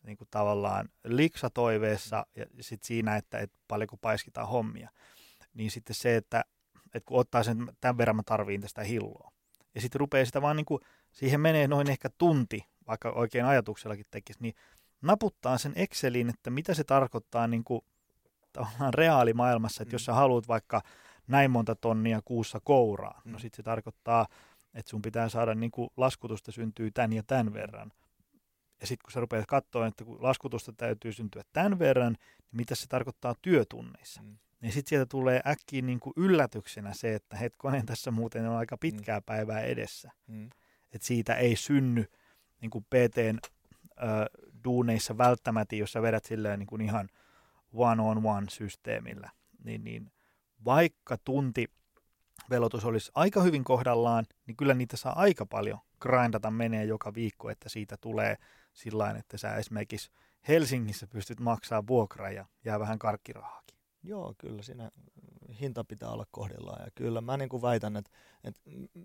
B: niin kuin tavallaan liksatoiveessa ja sitten siinä, että, että paljonko paiskitaan hommia. Niin sitten se, että, että kun ottaa sen, tämän verran mä tarviin tästä hilloa. Ja sitten rupeaa sitä vaan niin kuin, siihen menee noin ehkä tunti vaikka oikein ajatuksellakin tekisi, niin naputtaa sen Excelin, että mitä se tarkoittaa niin kuin, tavallaan reaalimaailmassa, että mm. jos sä haluat vaikka näin monta tonnia kuussa kouraa, no mm. no sitten se tarkoittaa, että sun pitää saada niin kuin laskutusta syntyy tämän ja tämän verran. Ja sitten kun sä rupeat katsoa, että kun laskutusta täytyy syntyä tämän verran, niin mitä se tarkoittaa työtunneissa. Mm. Niin sitten sieltä tulee äkkiä niin kuin yllätyksenä se, että hetkonen tässä muuten on aika pitkää mm. päivää edessä. Mm. Että siitä ei synny niin kuin PTn äh, duuneissa välttämättä, jos sä vedät silleen niin kuin ihan one-on-one systeemillä, niin, niin vaikka tunti velotus olisi aika hyvin kohdallaan, niin kyllä niitä saa aika paljon grindata menee joka viikko, että siitä tulee sillä että sä esimerkiksi Helsingissä pystyt maksaa vuokraa ja jää vähän karkkirahaakin.
C: Joo, kyllä siinä hinta pitää olla kohdillaan ja kyllä mä niin kuin väitän, että, että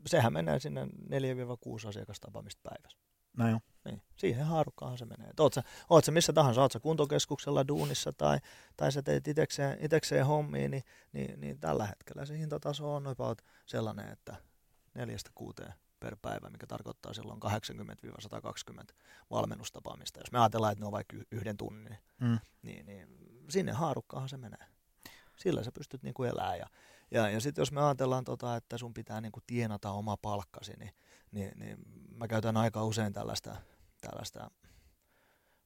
C: sehän menee sinne 4-6 asiakastapaamista päivässä.
B: No joo.
C: Niin, siihen haarukkaan se menee. Oot sä, oot sä missä tahansa, oot sä kuntokeskuksella duunissa tai, tai sä teet itekseen, itekseen hommia, niin, niin, niin, tällä hetkellä se hintataso on about sellainen, että neljästä kuuteen per päivä, mikä tarkoittaa silloin 80-120 valmennustapaamista. Jos me ajatellaan, että ne on vaikka yhden tunnin, mm. niin, niin sinne haarukkaan se menee. Sillä sä pystyt niin kuin elämään. Ja, ja, ja sitten jos me ajatellaan, tota, että sun pitää niin kuin tienata oma palkkasi, niin, niin, niin mä käytän aika usein tällaista, tällaista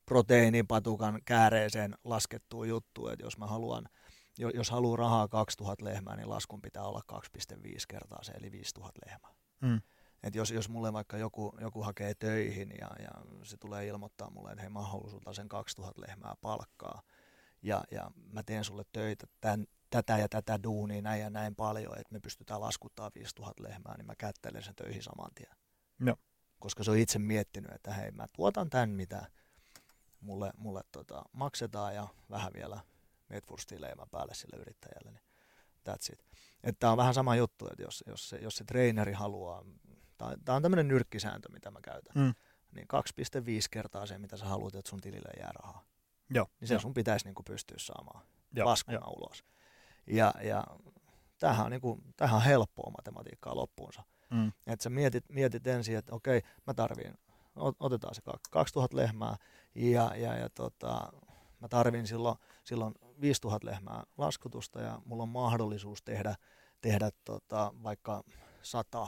C: proteiinipatukan kääreeseen laskettua juttua, että jos mä haluan, jos haluaa rahaa 2000 lehmää, niin laskun pitää olla 2,5 kertaa se, eli 5000 lehmää. Mm. Et jos, jos mulle vaikka joku, joku hakee töihin ja, ja se tulee ilmoittaa mulle, että hei mä haluan sen 2000 lehmää palkkaa ja, ja mä teen sulle töitä tämän, tätä ja tätä duunia näin ja näin paljon, että me pystytään laskuttaa 5000 lehmää, niin mä kättelen sen töihin saman tien.
B: No.
C: Koska se on itse miettinyt, että hei mä tuotan tämän, mitä mulle, mulle tota, maksetaan ja vähän vielä metwurstileimän päälle sille yrittäjälle, niin that's it. Tämä on vähän sama juttu, että jos, jos, se, jos se treeneri haluaa Tämä on tämmöinen nyrkkisääntö, mitä mä käytän. Mm. Niin 2,5 kertaa se, mitä sä haluat, että sun tilille jää rahaa.
B: Joo,
C: niin se
B: jo.
C: sun pitäisi niin kuin pystyä saamaan joo, laskuna jo. ulos. Ja, ja tämähän on, niin kuin, tämähän on helppoa matematiikkaa loppuunsa. Mm. Että sä mietit, mietit ensin, että okei, mä tarviin, otetaan se 2000 lehmää ja, ja, ja tota, mä tarvin silloin, silloin 5000 lehmää laskutusta ja mulla on mahdollisuus tehdä, tehdä tota, vaikka 100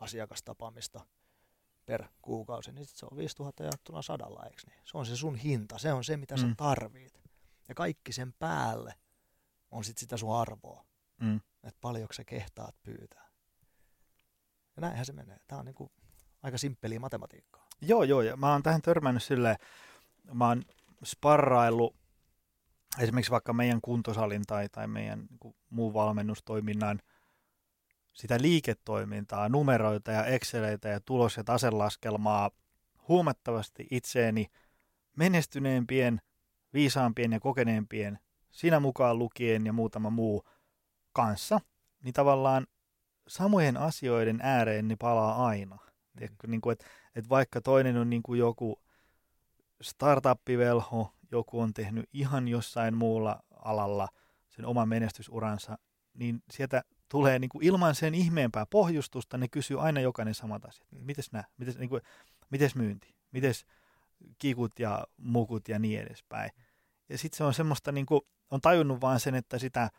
C: asiakastapaamista per kuukausi, niin se on 5000 jaettuna sadalla, eikö niin? Se on se sun hinta, se on se, mitä mm. sä tarvit. Ja kaikki sen päälle on sitten sitä sun arvoa, mm. että paljonko sä kehtaat pyytää. Ja näinhän se menee. Tämä on niinku aika simppeliä matematiikkaa.
B: Joo, joo, ja mä oon tähän törmännyt silleen, mä oon sparraillut esimerkiksi vaikka meidän kuntosalin tai, tai meidän niin muun valmennustoiminnan – sitä liiketoimintaa, numeroita ja exceleitä ja tulos- ja taselaskelmaa huomattavasti itseeni menestyneempien, viisaampien ja kokeneempien, sinä mukaan lukien ja muutama muu kanssa, niin tavallaan samojen asioiden ääreen niin palaa aina. Mm. Tiedätkö, niin kuin, että, että vaikka toinen on niin kuin joku startuppivelho, joku on tehnyt ihan jossain muulla alalla sen oman menestysuransa, niin sieltä tulee niin kuin ilman sen ihmeempää pohjustusta, ne kysyy aina jokainen samat asiat. Mm. Mites nää? Mites, niin kuin, mites myynti? Mites kikut ja mukut ja niin edespäin. Ja sitten se on semmoista, niin kuin, on tajunnut vaan sen, että sitä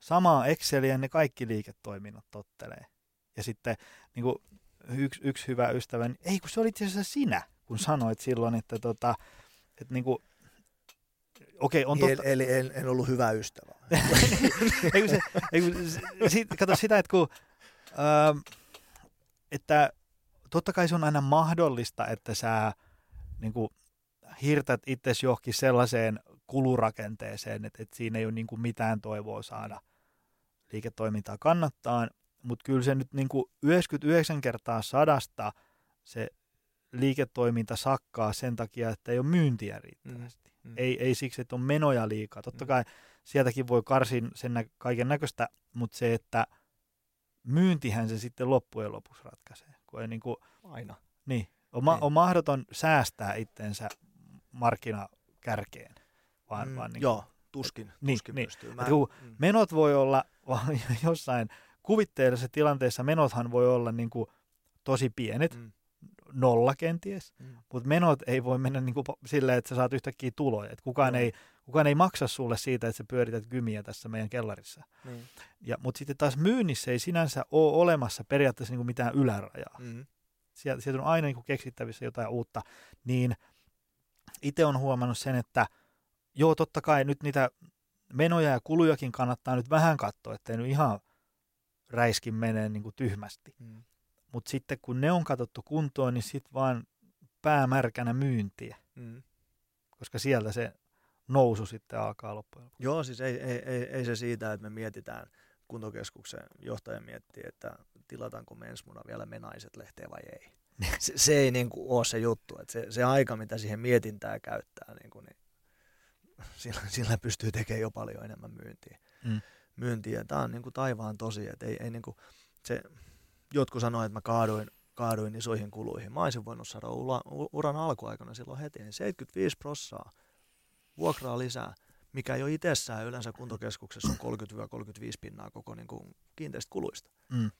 B: samaa Exceliä ne kaikki liiketoiminnot tottelee. Ja sitten niin kuin, yksi, yksi hyvä ystävä, niin ei kun se oli itse asiassa sinä, kun sanoit silloin, että, tota, että niin kuin, Okei, on
C: totta. Eli en, en ollut hyvä ystävä.
B: ei, se, ei, sit, kato sitä, että kun, ähm, että totta kai se on aina mahdollista, että sä niin kuin, hirtät itsesi johonkin sellaiseen kulurakenteeseen, että, että siinä ei ole niin kuin, mitään toivoa saada liiketoimintaa kannattaa, mutta kyllä se nyt niin kuin 99 kertaa sadasta se liiketoiminta sakkaa sen takia, että ei ole myyntiä riittävästi. Mm. Mm. Ei, ei siksi, että on menoja liikaa. Totta mm. kai sieltäkin voi karsin sen nä- kaiken näköistä, mutta se, että myyntihän se sitten loppujen lopuksi ratkaisee. Kun ei niin kuin,
C: Aina.
B: Niin, on, ma- niin. on mahdoton säästää itsensä markkinakärkeen. Vaan, mm,
C: vaan niin joo, tuskin,
B: niin,
C: tuskin
B: niin.
C: pystyy.
B: Mä, kun mm. Menot voi olla jossain kuvitteellisessa tilanteessa, menothan voi olla niin kuin tosi pienet, mm nolla kenties, mm. mutta menot ei voi mennä niin kuin silleen, että sä saat yhtäkkiä tuloja. Et kukaan, mm. ei, kukaan ei maksa sulle siitä, että sä pyörität kymiä tässä meidän kellarissa. Mm. Ja, mutta sitten taas myynnissä ei sinänsä ole olemassa periaatteessa niin kuin mitään ylärajaa. Mm. Sieltä, sieltä on aina niin kuin keksittävissä jotain uutta. Niin itse on huomannut sen, että joo, totta kai nyt niitä menoja ja kulujakin kannattaa nyt vähän katsoa, ettei nyt ihan räiskin menee niin kuin tyhmästi. Mm. Mutta sitten kun ne on katsottu kuntoon, niin sitten vaan päämärkänä myyntiä. Mm. Koska sieltä se nousu sitten alkaa loppujen lopuksi.
C: Joo, siis ei, ei, ei, ei se siitä, että me mietitään, kuntokeskuksen johtaja miettii, että tilataanko me ensi vuonna vielä menaiset lehteä vai ei. se, se ei niin kuin ole se juttu, että se, se aika, mitä siihen mietintää käyttää, niin kuin, niin sillä, sillä pystyy tekemään jo paljon enemmän myyntiä. Mm. myyntiä. Tämä on niin kuin taivaan tosi, että ei, ei niin kuin, se, jotkut sanoivat, että mä kaaduin, kaaduin isoihin kuluihin. Mä olisin voinut saada ura, uran alkuaikana silloin heti, niin 75 prossaa vuokraa lisää, mikä jo itsessään yleensä kuntokeskuksessa on 30-35 pinnaa koko niin kuin kiinteistä kuluista. Mm.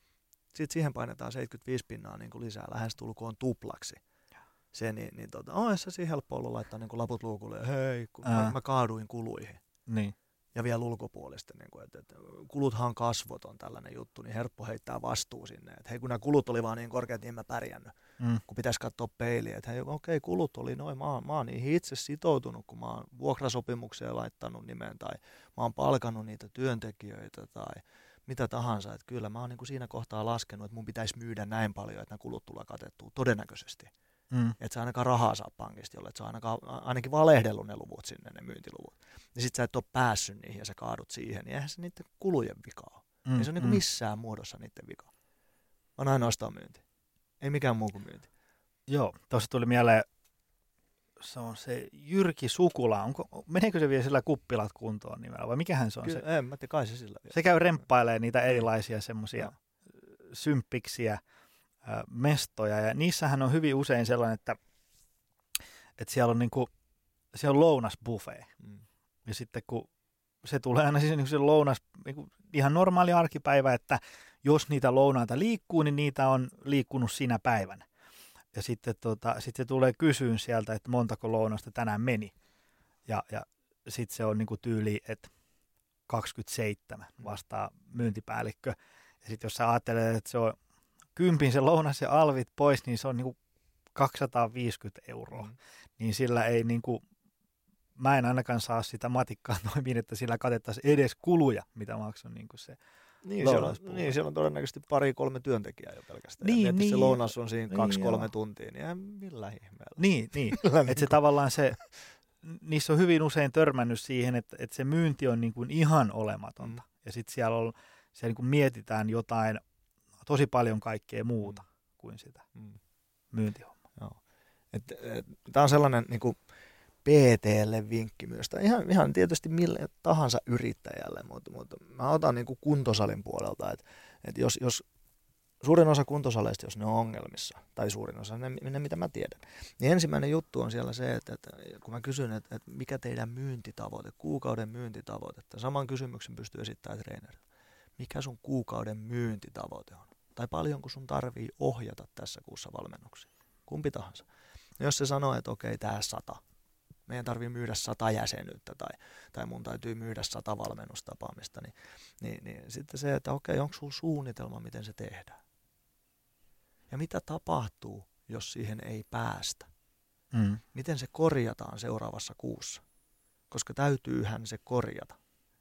C: Sitten siihen painetaan 75 pinnaa niin kuin lisää, lähestulkoon tuplaksi. Se, niin, niin tota, on se siinä helppo ollut laittaa niin kuin laput luukulle ja hei, kun mä, mä kaaduin kuluihin.
B: Niin.
C: ja vielä ulkopuolisten, niin kuin, että, että kuluthan kasvot on tällainen juttu, niin helppo heittää vastuu sinne, että hei kun nämä kulut oli vaan niin korkeat, niin en mä pärjännyt, mm. kun pitäisi katsoa peiliä, että hei okei okay, kulut oli noin, mä, mä oon niihin itse sitoutunut, kun mä oon vuokrasopimuksia laittanut nimeen tai mä oon palkannut niitä työntekijöitä tai mitä tahansa, että kyllä mä oon niin kuin siinä kohtaa laskenut, että mun pitäisi myydä näin paljon, että nämä kulut tulee katettua todennäköisesti. Mm. Että sä ainakaan rahaa saa pankista, jolle sä ainakaan, ainakin valehdellut ne luvut sinne, ne myyntiluvut. Ja sit sä et ole päässyt niihin ja sä kaadut siihen, niin eihän se niiden kulujen vika ole. Mm. Ei se ole niin mm. missään muodossa niiden vika. On ainoastaan myynti. Ei mikään muu kuin myynti.
B: Joo, tuossa tuli mieleen, se on se Jyrki Sukula. Onko, meneekö se vielä sillä kuppilat kuntoon nimellä vai mikähän se on
C: Kyllä,
B: se?
C: En mä tiedä, kai se sillä vielä.
B: Se käy remppailee niitä erilaisia semmoisia no. symppiksiä mestoja ja niissähän on hyvin usein sellainen, että, että siellä on niinku, siellä on lounasbuffet. Mm. Ja sitten kun se tulee aina siis niin se lounas, niin ihan normaali arkipäivä, että jos niitä lounaita liikkuu, niin niitä on liikkunut sinä päivänä. Ja sitten tota, sit se tulee kysyyn sieltä, että montako lounasta tänään meni. Ja, ja sitten se on niin kuin tyyli, että 27 vastaa myyntipäällikkö. Ja sitten jos sä ajattelet, että se on kympin se lounas ja alvit pois, niin se on niinku 250 euroa. Mm. Niin sillä ei niinku, mä en ainakaan saa sitä matikkaa toimiin, että sillä katettaisiin edes kuluja, mitä maksaa niinku se
C: niin siellä, on, niin, siellä on todennäköisesti pari-kolme työntekijää jo pelkästään. Niin, ja niin, se lounas on siinä niin, kaksi-kolme tuntia, niin millä ihmeellä.
B: Niin, niin. että se tavallaan se, niissä on hyvin usein törmännyt siihen, että, että se myynti on niin kuin ihan olematonta. Mm. Ja sitten siellä, on, siellä niin kuin mietitään jotain tosi paljon kaikkea muuta kuin sitä mm. myyntihommaa. Joo.
C: Tämä on sellainen niin kuin PTlle vinkki myös, tai ihan, ihan tietysti mille tahansa yrittäjälle, mutta, mutta mä otan niin kuin kuntosalin puolelta, että, että jos, jos suurin osa kuntosaleista, jos ne on ongelmissa, tai suurin osa, ne, ne mitä mä tiedän, niin ensimmäinen juttu on siellä se, että, että kun mä kysyn, että, että mikä teidän myyntitavoite, kuukauden myyntitavoite, saman kysymyksen pystyy esittämään treenerille. Mikä sun kuukauden myyntitavoite on? Tai paljonko sun tarvii ohjata tässä kuussa valmennuksiin. Kumpi tahansa. No jos se sanoo, että okei, tämä sata, meidän tarvii myydä sata jäsenyyttä tai, tai mun täytyy myydä sata valmennustapaamista, niin, niin, niin sitten se, että okei, onko sulla suunnitelma, miten se tehdään? Ja mitä tapahtuu, jos siihen ei päästä? Mm. Miten se korjataan seuraavassa kuussa? Koska täytyyhän se korjata.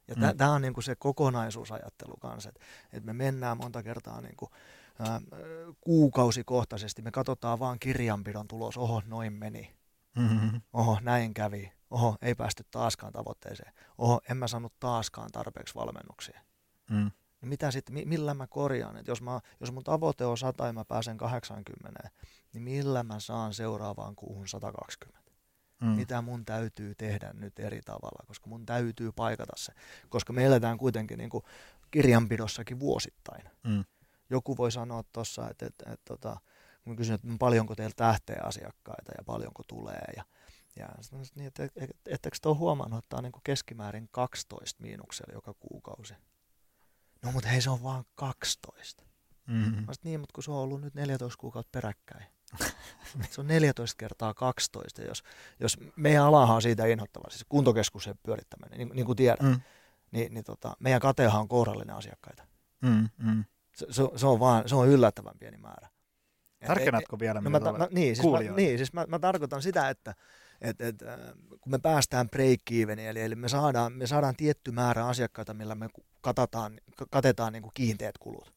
C: Ja mm. tämä on niinku se kokonaisuusajattelu kanssa, että et me mennään monta kertaa niinku, ä, kuukausikohtaisesti, me katsotaan vaan kirjanpidon tulos, oho, noin meni, mm-hmm. oho, näin kävi, oho, ei päästy taaskaan tavoitteeseen, oho, en mä saanut taaskaan tarpeeksi valmennuksia. Mm. Niin mitä sitten, millä mä korjaan, että jos, mä, jos mun tavoite on 100 ja mä pääsen 80, niin millä mä saan seuraavaan kuuhun 120? Mm. mitä mun täytyy tehdä nyt eri tavalla, koska mun täytyy paikata se. Koska me eletään kuitenkin niin kuin kirjanpidossakin vuosittain. Mm. Joku voi sanoa tuossa, että, että, että, että tota, kun kysyn, että paljonko teillä lähtee asiakkaita ja paljonko tulee ja ja niin, että, että, että, ettekö te ole huomannut, että tämä on niin keskimäärin 12 miinuksella joka kuukausi? No mutta hei, se on vaan 12. Mm-hmm. Mä sit, niin, mutta kun se on ollut nyt 14 kuukautta peräkkäin. se on 14 kertaa 12, jos, jos meidän alahan on siitä inhottava, siis kuntokeskuksen pyörittäminen, niin, niin kuin tiedät, mm. niin, niin tota, meidän katehan on kourallinen asiakkaita. Mm, mm. Se, se, se, on vaan, se on yllättävän pieni määrä.
B: Tarkennatko vielä,
C: no, mä, ta, no, niin, siis mä, niin, siis mä, mä tarkoitan sitä, että et, et, äh, kun me päästään break eli, eli me, saadaan, me saadaan tietty määrä asiakkaita, millä me katetaan, katetaan niin kuin kiinteät kulut,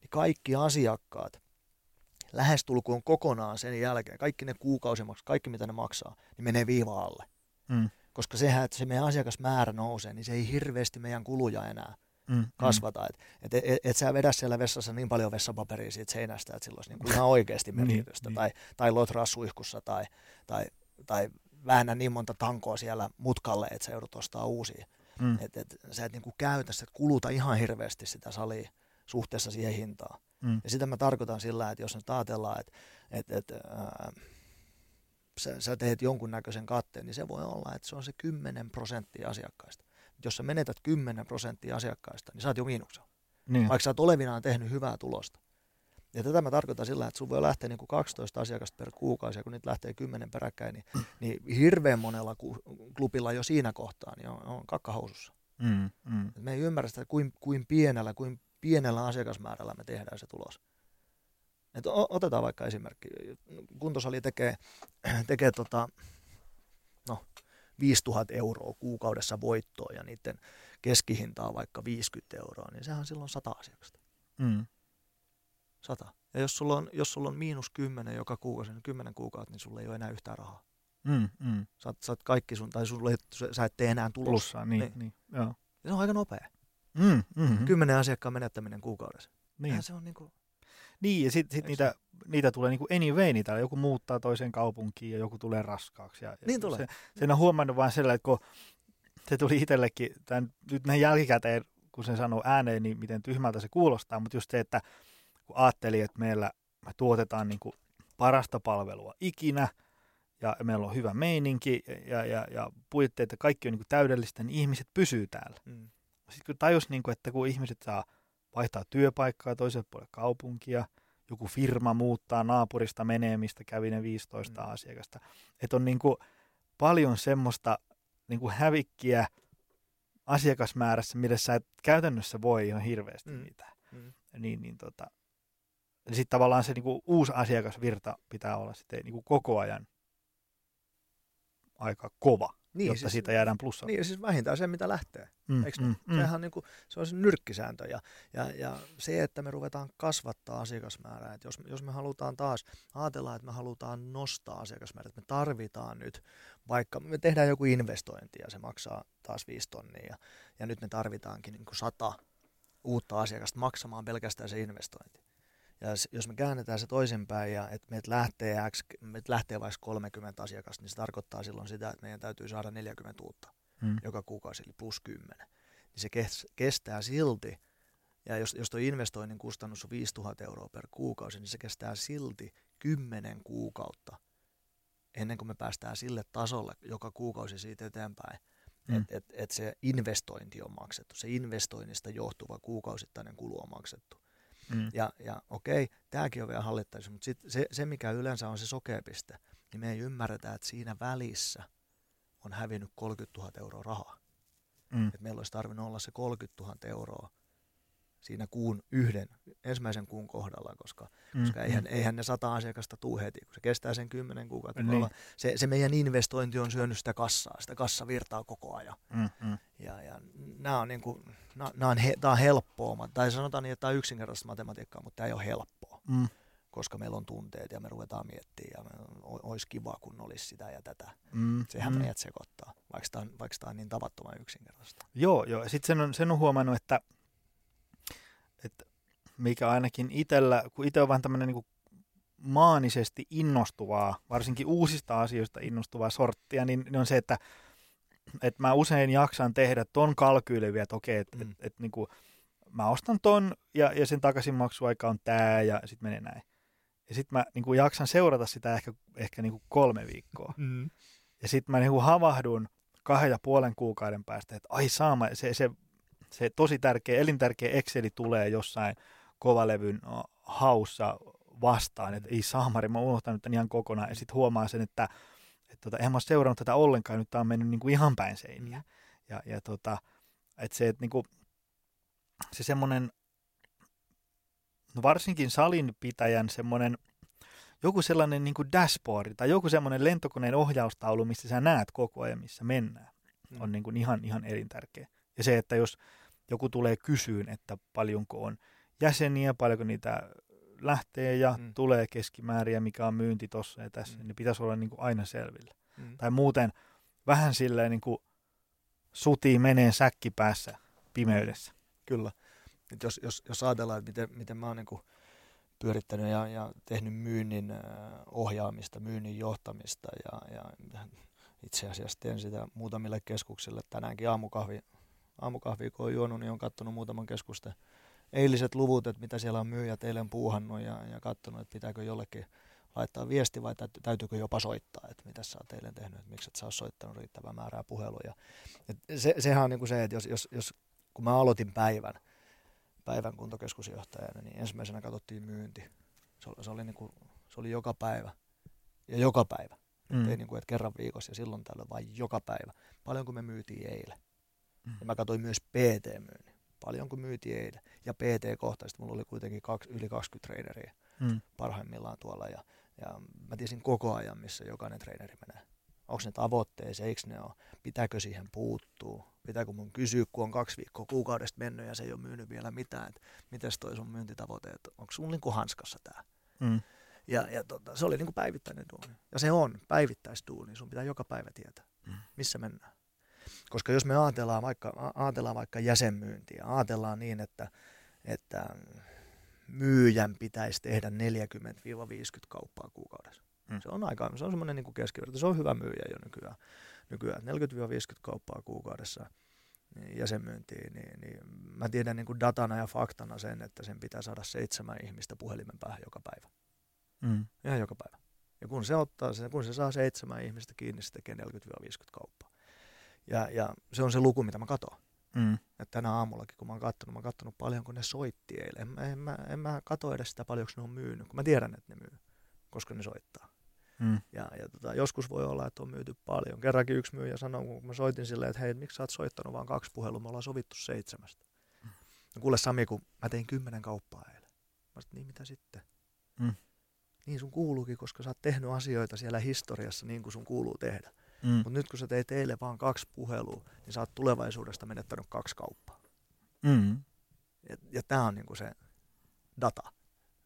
C: niin kaikki asiakkaat lähestulkoon kokonaan sen jälkeen, kaikki ne kuukausimaksut, kaikki mitä ne maksaa, niin menee viiva alle. Mm. Koska sehän, että se meidän asiakasmäärä nousee, niin se ei hirveästi meidän kuluja enää mm. mm. kasvata. Että et, et, et, et sä vedä siellä vessassa niin paljon vessapaperia siitä seinästä, että sillä olisi niinku ihan oikeasti niin, merkitystä. niin, tai, tai lotraa suihkussa tai, tai, tai väännä niin monta tankoa siellä mutkalle, että sä joudut ostaa uusia. Mm. Että et, sä et niinku käytä, että kuluta ihan hirveästi sitä salia suhteessa siihen hintaan. Mm. Ja sitä mä tarkoitan sillä, että jos nyt ajatellaan, että, että, että ää, sä, sä teet jonkunnäköisen katteen, niin se voi olla, että se on se 10 prosenttia asiakkaista. Jos sä menetät 10 prosenttia asiakkaista, niin sä oot jo miinuksella. Niin. Vaikka sä oot olevinaan tehnyt hyvää tulosta. Ja tätä mä tarkoitan sillä, että sun voi lähteä niin kuin 12 asiakasta per kuukausi, ja kun niitä lähtee 10 peräkkäin, niin, niin hirveän monella klubilla jo siinä kohtaa niin on, on kakkahousussa.
B: Mm, mm.
C: Me ei ymmärrä sitä, kuin, kuin pienellä, kuin pienellä asiakasmäärällä me tehdään se tulos. Et otetaan vaikka esimerkki. Kuntosali tekee, tekee tota, no, 5000 euroa kuukaudessa voittoa ja niiden keskihinta on vaikka 50 euroa, niin sehän on silloin 100 asiakasta.
B: Mm.
C: 100. Ja jos sulla on, jos sulla on miinus 10 joka kuukausi, niin 10 kuukautta, niin sulla ei ole enää yhtään rahaa.
B: Mm, mm.
C: Sä, sä oot kaikki sun, tai sulle, sä et tee enää tulosta.
B: Plussaa, niin,
C: Niin.
B: niin. niin joo.
C: Ja se on aika nopea.
B: Mm, mm,
C: Kymmenen asiakkaan menettäminen kuukaudessa.
B: niin.
C: Eihän se on niin kuin,
B: niin, ja sitten sit niitä, niitä tulee niinku anyway, niitä joku muuttaa toiseen kaupunkiin ja joku tulee raskaaksi. Ja, ja
C: Niin tulee.
B: Se, sen on huomannut vain sillä, että kun se tuli itsellekin, tämän, nyt näin jälkikäteen, kun sen sanoo ääneen, niin miten tyhmältä se kuulostaa, mutta just se, että kun ajattelin, että meillä me tuotetaan niinku parasta palvelua ikinä, ja meillä on hyvä meininki, ja, ja, ja puitteet ja kaikki on niinku täydellistä, niin ihmiset pysyy täällä.
C: mm,
B: Sitten kun tajus, niin kuin, että kun ihmiset saa vaihtaa työpaikkaa toiselle puolelle kaupunkia, joku firma muuttaa naapurista menee, mistä kävi ne 15
C: Mm.
B: asiakasta. Että on niin kuin paljon semmoista niin kuin hävikkiä asiakasmäärässä, millä sä et käytännössä voi ihan hirveästi
C: Mm.
B: mitään.
C: mm.
B: Niin, niin tota, sitten tavallaan se niin kuin uusi asiakasvirta pitää olla sitten niin kuin koko ajan aika kova,
C: Niin,
B: jotta
C: siis,
B: siitä jäädään plussa.
C: Niin, siis vähintään se, mitä lähtee.
B: mm,
C: Eikö mm,
B: mm,
C: Sehän on, niin kuin, se on se nyrkkisääntö. Ja, ja, ja se, että me ruvetaan kasvattaa asiakasmäärää, että jos, jos me halutaan taas, ajatellaan, että me halutaan nostaa asiakasmäärää, että me tarvitaan nyt, vaikka me tehdään joku investointi ja se maksaa taas viisi tonnia, ja, ja nyt me tarvitaankin niin kuin sata uutta asiakasta maksamaan pelkästään se investointi. Ja jos me käännetään se toisinpäin ja että meitä lähtee, X, meitä lähtee vaikka 30 asiakasta, niin se tarkoittaa silloin sitä, että meidän täytyy saada 40 uutta
B: mm,
C: joka kuukausi, eli plus 10. Niin se kes- kestää silti, ja jos, jos tuo investoinnin kustannus on 5000 euroa per kuukausi, niin se kestää silti 10 kuukautta ennen kuin me päästään sille tasolle joka kuukausi siitä eteenpäin,
B: Mm.
C: että et, et se investointi on maksettu, se investoinnista johtuva kuukausittainen kulu on maksettu.
B: Mm,
C: Ja, ja okei, tämäkin on vielä hallittaisi, mutta sit se, se, mikä yleensä on se sokeapiste, niin me ei ymmärretä, että siinä välissä on hävinnyt 30 000 euroa rahaa.
B: mm,
C: Että meillä olisi tarvinnut olla se 30 000 euroa siinä kuun yhden, ensimmäisen kuun kohdalla, koska,
B: mm,
C: koska eihän, eihän ne sata asiakasta tuu heti, kun se kestää sen kymmenen kuukautta.
B: Niin.
C: Se, se meidän investointi on syönyt sitä kassaa, sitä kassavirtaa koko ajan.
B: mm, mm,
C: Ja, ja nämä on, niin kuin, nämä, nämä on, he, tämä on helppoa, tai sanotaan niin, että tämä on yksinkertaista matematiikkaa, mutta tämä ei ole helppoa,
B: mm,
C: koska meillä on tunteet ja me ruvetaan miettimään ja me, olisi kiva, kun olisi sitä ja tätä.
B: mm,
C: Sehän
B: mm.
C: meidät sekoittaa, vaikka tämä on, vaikka tämä on niin tavattoman yksinkertaista.
B: Joo, joo. Sitten sen on, sen on huomannut, että mikä ainakin itsellä, kun itse on vähän tämmöinen niin maanisesti innostuvaa, varsinkin uusista asioista innostuvaa sorttia, niin, niin on se, että, että mä usein jaksan tehdä ton kalkyyleviä, että okei, että
C: Mm.
B: et, et, niin kuin, mä ostan ton ja, ja sen takaisinmaksuaika on tää ja sitten menee näin. Ja sitten mä niin kuin jaksan seurata sitä ehkä, ehkä niin kuin kolme viikkoa.
C: Mm.
B: Ja sitten mä niinku havahdun kahden ja puolen kuukauden päästä, että ai saama, se, se, se tosi tärkeä, elintärkeä Exceli tulee jossain kovalevyn haussa vastaan, että ei saamari, mä oon unohtanut tämän ihan kokonaan. Ja sitten huomaa sen, että, että tota, eihän mä ole seurannut tätä ollenkaan, nyt tää on mennyt niinku ihan päin seiniä.
C: Mm.
B: Ja, ja tota, että se, että niinku, se semmoinen, no varsinkin salin pitäjän semmoinen joku sellainen niin dashboard tai joku semmoinen lentokoneen ohjaustaulu, missä sä näet koko ajan, missä mennään,
C: Mm.
B: on niin kuin ihan, ihan elintärkeä. Ja se, että jos joku tulee kysyyn, että paljonko on jäseniä, paljonko niitä lähtee ja
C: Mm.
B: tulee keskimäärin ja mikä on myynti tuossa ja tässä,
C: Mm.
B: niin pitäisi olla niin kuin aina selvillä.
C: Mm.
B: Tai muuten vähän silleen niin kuin sutii menee säkki päässä pimeydessä.
C: Kyllä. Et jos, jos, jos ajatellaan, että miten, miten mä oon niin pyörittänyt ja, ja tehnyt myynnin äh, ohjaamista, myynnin johtamista ja, ja itse asiassa teen sitä muutamille keskuksille. Tänäänkin aamukahvi, aamukahvi kun on juonut, niin on katsonut muutaman keskusten eiliset luvut, että mitä siellä on myyjät eilen puuhannut ja, ja katsonut, että pitääkö jollekin laittaa viesti vai täytyy, täytyykö jopa soittaa, että mitä sä oot eilen tehnyt, että miksi et sä oot soittanut riittävää määrää puheluja. Et se, sehän on niin kuin se, että jos, jos, jos, kun mä aloitin päivän, päivän kuntokeskusjohtajana, niin ensimmäisenä katsottiin myynti. Se oli, se oli, niin kuin, se oli joka päivä. Ja joka päivä. Mm.
B: Mm.
C: Ei niin kuin, että kerran viikossa ja silloin tällöin, vaan joka päivä. Paljonko me myytiin eilen. Ja mä katsoin myös PT-myynnin. Paljonko myytiin eilen. Ja PT-kohtaisesti mulla oli kuitenkin kaksi, yli 20 traineria
B: Mm.
C: parhaimmillaan tuolla. Ja, ja mä tiesin koko ajan, missä jokainen treeneri menee. Onko ne tavoitteessa, eikö ne ole, pitääkö siihen puuttuu, pitääkö mun kysyä, kun on kaksi viikkoa kuukaudesta mennyt ja se ei ole myynyt vielä mitään, että mitäs toi sun myyntitavoite, että onko sun niinku hanskassa tämä.
B: Mm.
C: Ja, ja tota, se oli niinku päivittäinen duuni. Ja se on päivittäisduuni, sun pitää joka päivä tietää,
B: Mm.
C: missä mennään. Koska jos me ajatellaan vaikka, ajatellaan vaikka jäsenmyyntiä, ajatellaan niin, että, että myyjän pitäisi tehdä 40-50 kauppaa kuukaudessa.
B: Mm.
C: Se on aika, se on semmoinen niin keskiverto. Se on hyvä myyjä jo nykyään. nykyään. 40-50 kauppaa kuukaudessa jäsenmyyntiin, niin, niin mä tiedän niin kuin datana ja faktana sen, että sen pitää saada seitsemän ihmistä puhelimen päähän joka päivä.
B: Mm.
C: Ihan joka päivä. Ja kun se ottaa sen, kun se saa seitsemän ihmistä kiinni, se tekee 40-50 kauppaa. Ja, ja se on se luku, mitä mä katon.
B: Mm.
C: Tänä aamullakin, kun mä oon kattonut, mä oon kattonut paljon, kun ne soitti eilen. En, mä- en, mä, en mä katso edes sitä paljonko ne on myynyt, kun mä tiedän, että ne myy, koska ne soittaa.
B: Mm.
C: Ja, ja tota, joskus voi olla, että on myyty paljon. Kerrankin yksi myyjä sanoi, kun mä soitin silleen, että hei, miksi sä oot soittanut vaan kaksi puhelua, me ollaan sovittu seitsemästä. No kuule Sami, kun mä tein kymmenen kauppaa eilen. Mä sanoin, niin mitä sitten?
B: Mm.
C: Niin sun kuuluukin, koska sä oot tehnyt asioita siellä historiassa niin kuin sun kuuluu tehdä.
B: Mm.
C: Mutta nyt kun sä teit eilen vaan kaksi puhelua, niin sä oot tulevaisuudesta menettänyt kaksi kauppaa.
B: Mm.
C: Ja, ja tämä on niinku se data.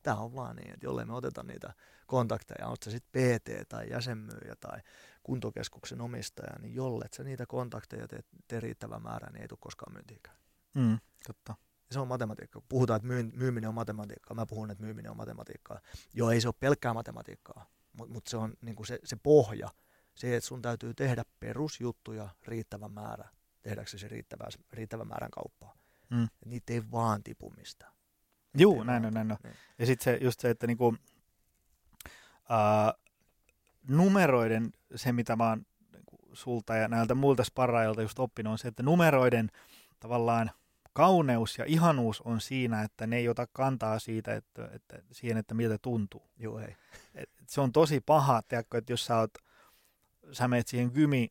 C: Tämä on vaan niin, että jollei me oteta niitä kontakteja, on se sitten PT tai jäsenmyyjä tai kuntokeskuksen omistaja, niin jollet sä niitä kontakteja teet, teet riittävän määrän, niin ei tule koskaan myyntiikään.
B: Mm. Totta.
C: Ja se on matematiikka. Kun puhutaan, että myyminen on matematiikkaa, mä puhun, että myyminen on matematiikkaa. Joo, ei se ole pelkkää matematiikkaa, mutta mut se on niinku se, se pohja, se, että sun täytyy tehdä perusjuttuja riittävän määrä, tehdäksesi se riittävän, riittävän määrän kauppaa.
B: Mm.
C: Niitä ei vaan tipu mistään.
B: Juu,
C: Ei
B: näin on, näin on.
C: Niin.
B: Ja sitten se, just se, että niinku, ää, numeroiden, se mitä mä oon niinku sulta ja näiltä muilta sparraajilta just oppinut, on se, että numeroiden tavallaan kauneus ja ihanuus on siinä, että ne ei ota kantaa siitä, että, että siihen, että miltä tuntuu.
C: Joo, ei.
B: Et se on tosi paha, tiedätkö, että jos sä, oot, sä menet siihen gymi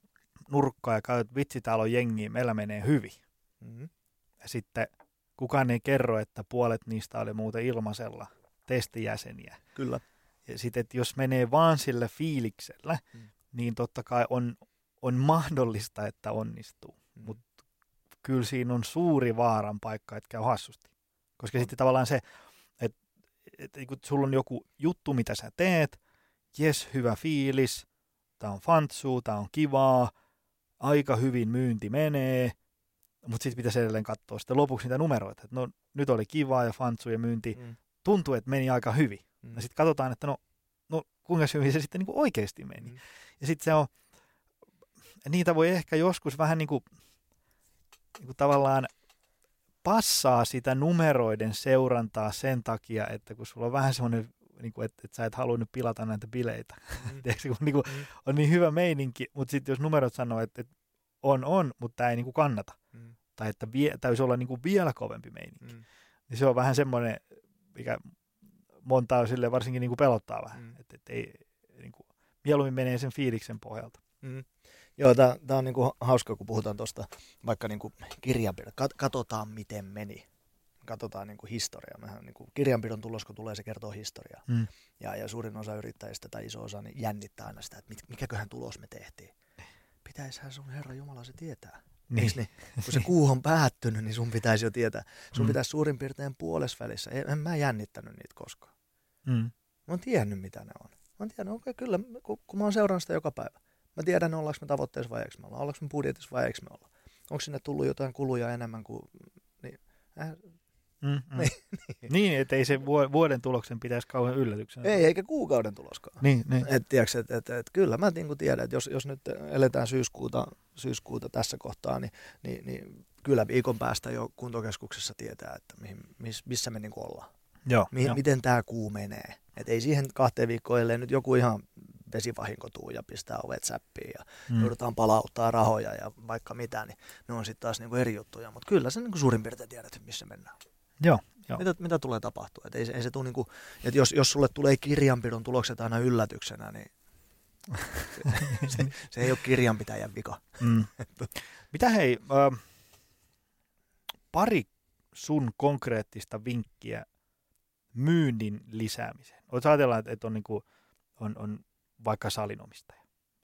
B: nurkkaan ja katsot, vitsi, täällä on jengiä, meillä menee hyvin.
C: Mm-hmm.
B: Ja sitten kukaan ei kerro, että puolet niistä oli muuten ilmaisella testijäseniä.
C: Kyllä.
B: Ja sitten, että jos menee vaan sillä fiiliksellä,
C: Mm.
B: mm. niin totta kai on, on mahdollista, että onnistuu.
C: Mm.
B: Mut kyllä siinä on suuri vaaran paikka, että käy hassusti. Koska sitten tavallaan se, että, että kun sulla on joku juttu, mitä sä teet, jes, hyvä fiilis, tää on fantsu, tää on kivaa, aika hyvin myynti menee, mutta sitten pitäisi edelleen katsoa sitten lopuksi niitä numeroita, että no nyt oli kivaa ja fantsu ja myynti,
C: Mm.
B: tuntuu, että meni aika hyvin.
C: Mm.
B: Ja sitten katsotaan, että no, no kuinka hyvin se sitten niin oikeasti meni.
C: Mm.
B: Ja sitten se on, niitä voi ehkä joskus vähän niin kuin, niin kuin tavallaan passaa sitä numeroiden seurantaa sen takia, että kun sulla on vähän semmoinen, niin kuin, että, että sä et halua nyt pilata näitä bileitä.
C: Mm.
B: Kun niin kuin,
C: Mm.
B: on niin hyvä meininki, mutta sitten jos numerot sanoo, että, että on, on, mutta tämä ei niin kuin kannata.
C: Mm.
B: Tai että vie, täytyy olla niin kuin vielä kovempi meininki.
C: Mm.
B: Niin se on vähän semmoinen, mikä montaa sille varsinkin niin kuin pelottaa vähän.
C: Mm.
B: Että, että ei, niin kuin, mieluummin menee sen fiiliksen pohjalta.
C: Mm. Joo, tämä on niinku hauska, kun puhutaan tuosta vaikka niinku kirjanpidon. Kat- katsotaan, miten meni. Katsotaan niinku historiaa. Mehän niinku kirjanpidon tulos, kun tulee, se kertoo historiaa.
B: Mm.
C: Ja, ja suurin osa yrittäjistä tai iso osa niin jännittää aina sitä, että mit- mikäköhän tulos me tehtiin. Pitäisihän sun Herra Jumala se tietää. Niin. niin? Kun se kuu on päättynyt, niin sun pitäisi jo tietää. Sun
B: Mm.
C: pitäisi suurin piirtein puolesvälissä. En, en mä jännittänyt niitä koskaan.
B: Mm.
C: Mä oon tiennyt, mitä ne on. Mä oon tiennyt, okei, kyllä, kun, kun mä oon seurannut sitä joka päivä. Mä tiedän, ollaanko me tavoitteessa vai eikö me olla, ollaanko me budjetissa vai eikö me olla. Onko sinne tullut jotain kuluja enemmän kuin... Niin, äh,
B: Mm, mm.
C: Niin,
B: niin, että ei se vu- vuoden tuloksen pitäisi kauhean yllätyksenä.
C: ei, eikä kuukauden tuloskaan.
B: Niin, niin.
C: Et, tiiäks, et, et, et, kyllä mä niin tiedän, että jos, jos nyt eletään syyskuuta, syyskuuta tässä kohtaa, niin, niin, niin kyllä viikon päästä jo kuntokeskuksessa tietää, että mihin, miss, missä me niin ollaan.
B: Joo,
C: Mi-
B: joo.
C: miten tämä kuu menee. Et ei siihen kahteen viikkoon, ellei nyt joku ihan vesivahinko tuu ja pistää ovet säppiin ja. Mm. joudutaan palauttaa rahoja ja vaikka mitä, niin ne on sitten taas niinku eri juttuja. Mutta kyllä sä niinku suurin piirtein tiedät, missä mennään.
B: Joo, joo.
C: Mitä, mitä tulee tapahtua? Et ei, se- ei se tuu niinku, et jos, jos sulle tulee kirjanpidon tulokset aina yllätyksenä, niin se, se, se ei ole kirjanpitäjän vika.
B: Mm. Mitä hei, äh, pari sun konkreettista vinkkiä myynnin lisäämiseen. Oletko ajatella, että, että on, niin kuin, on, on vaikka salinomistaja,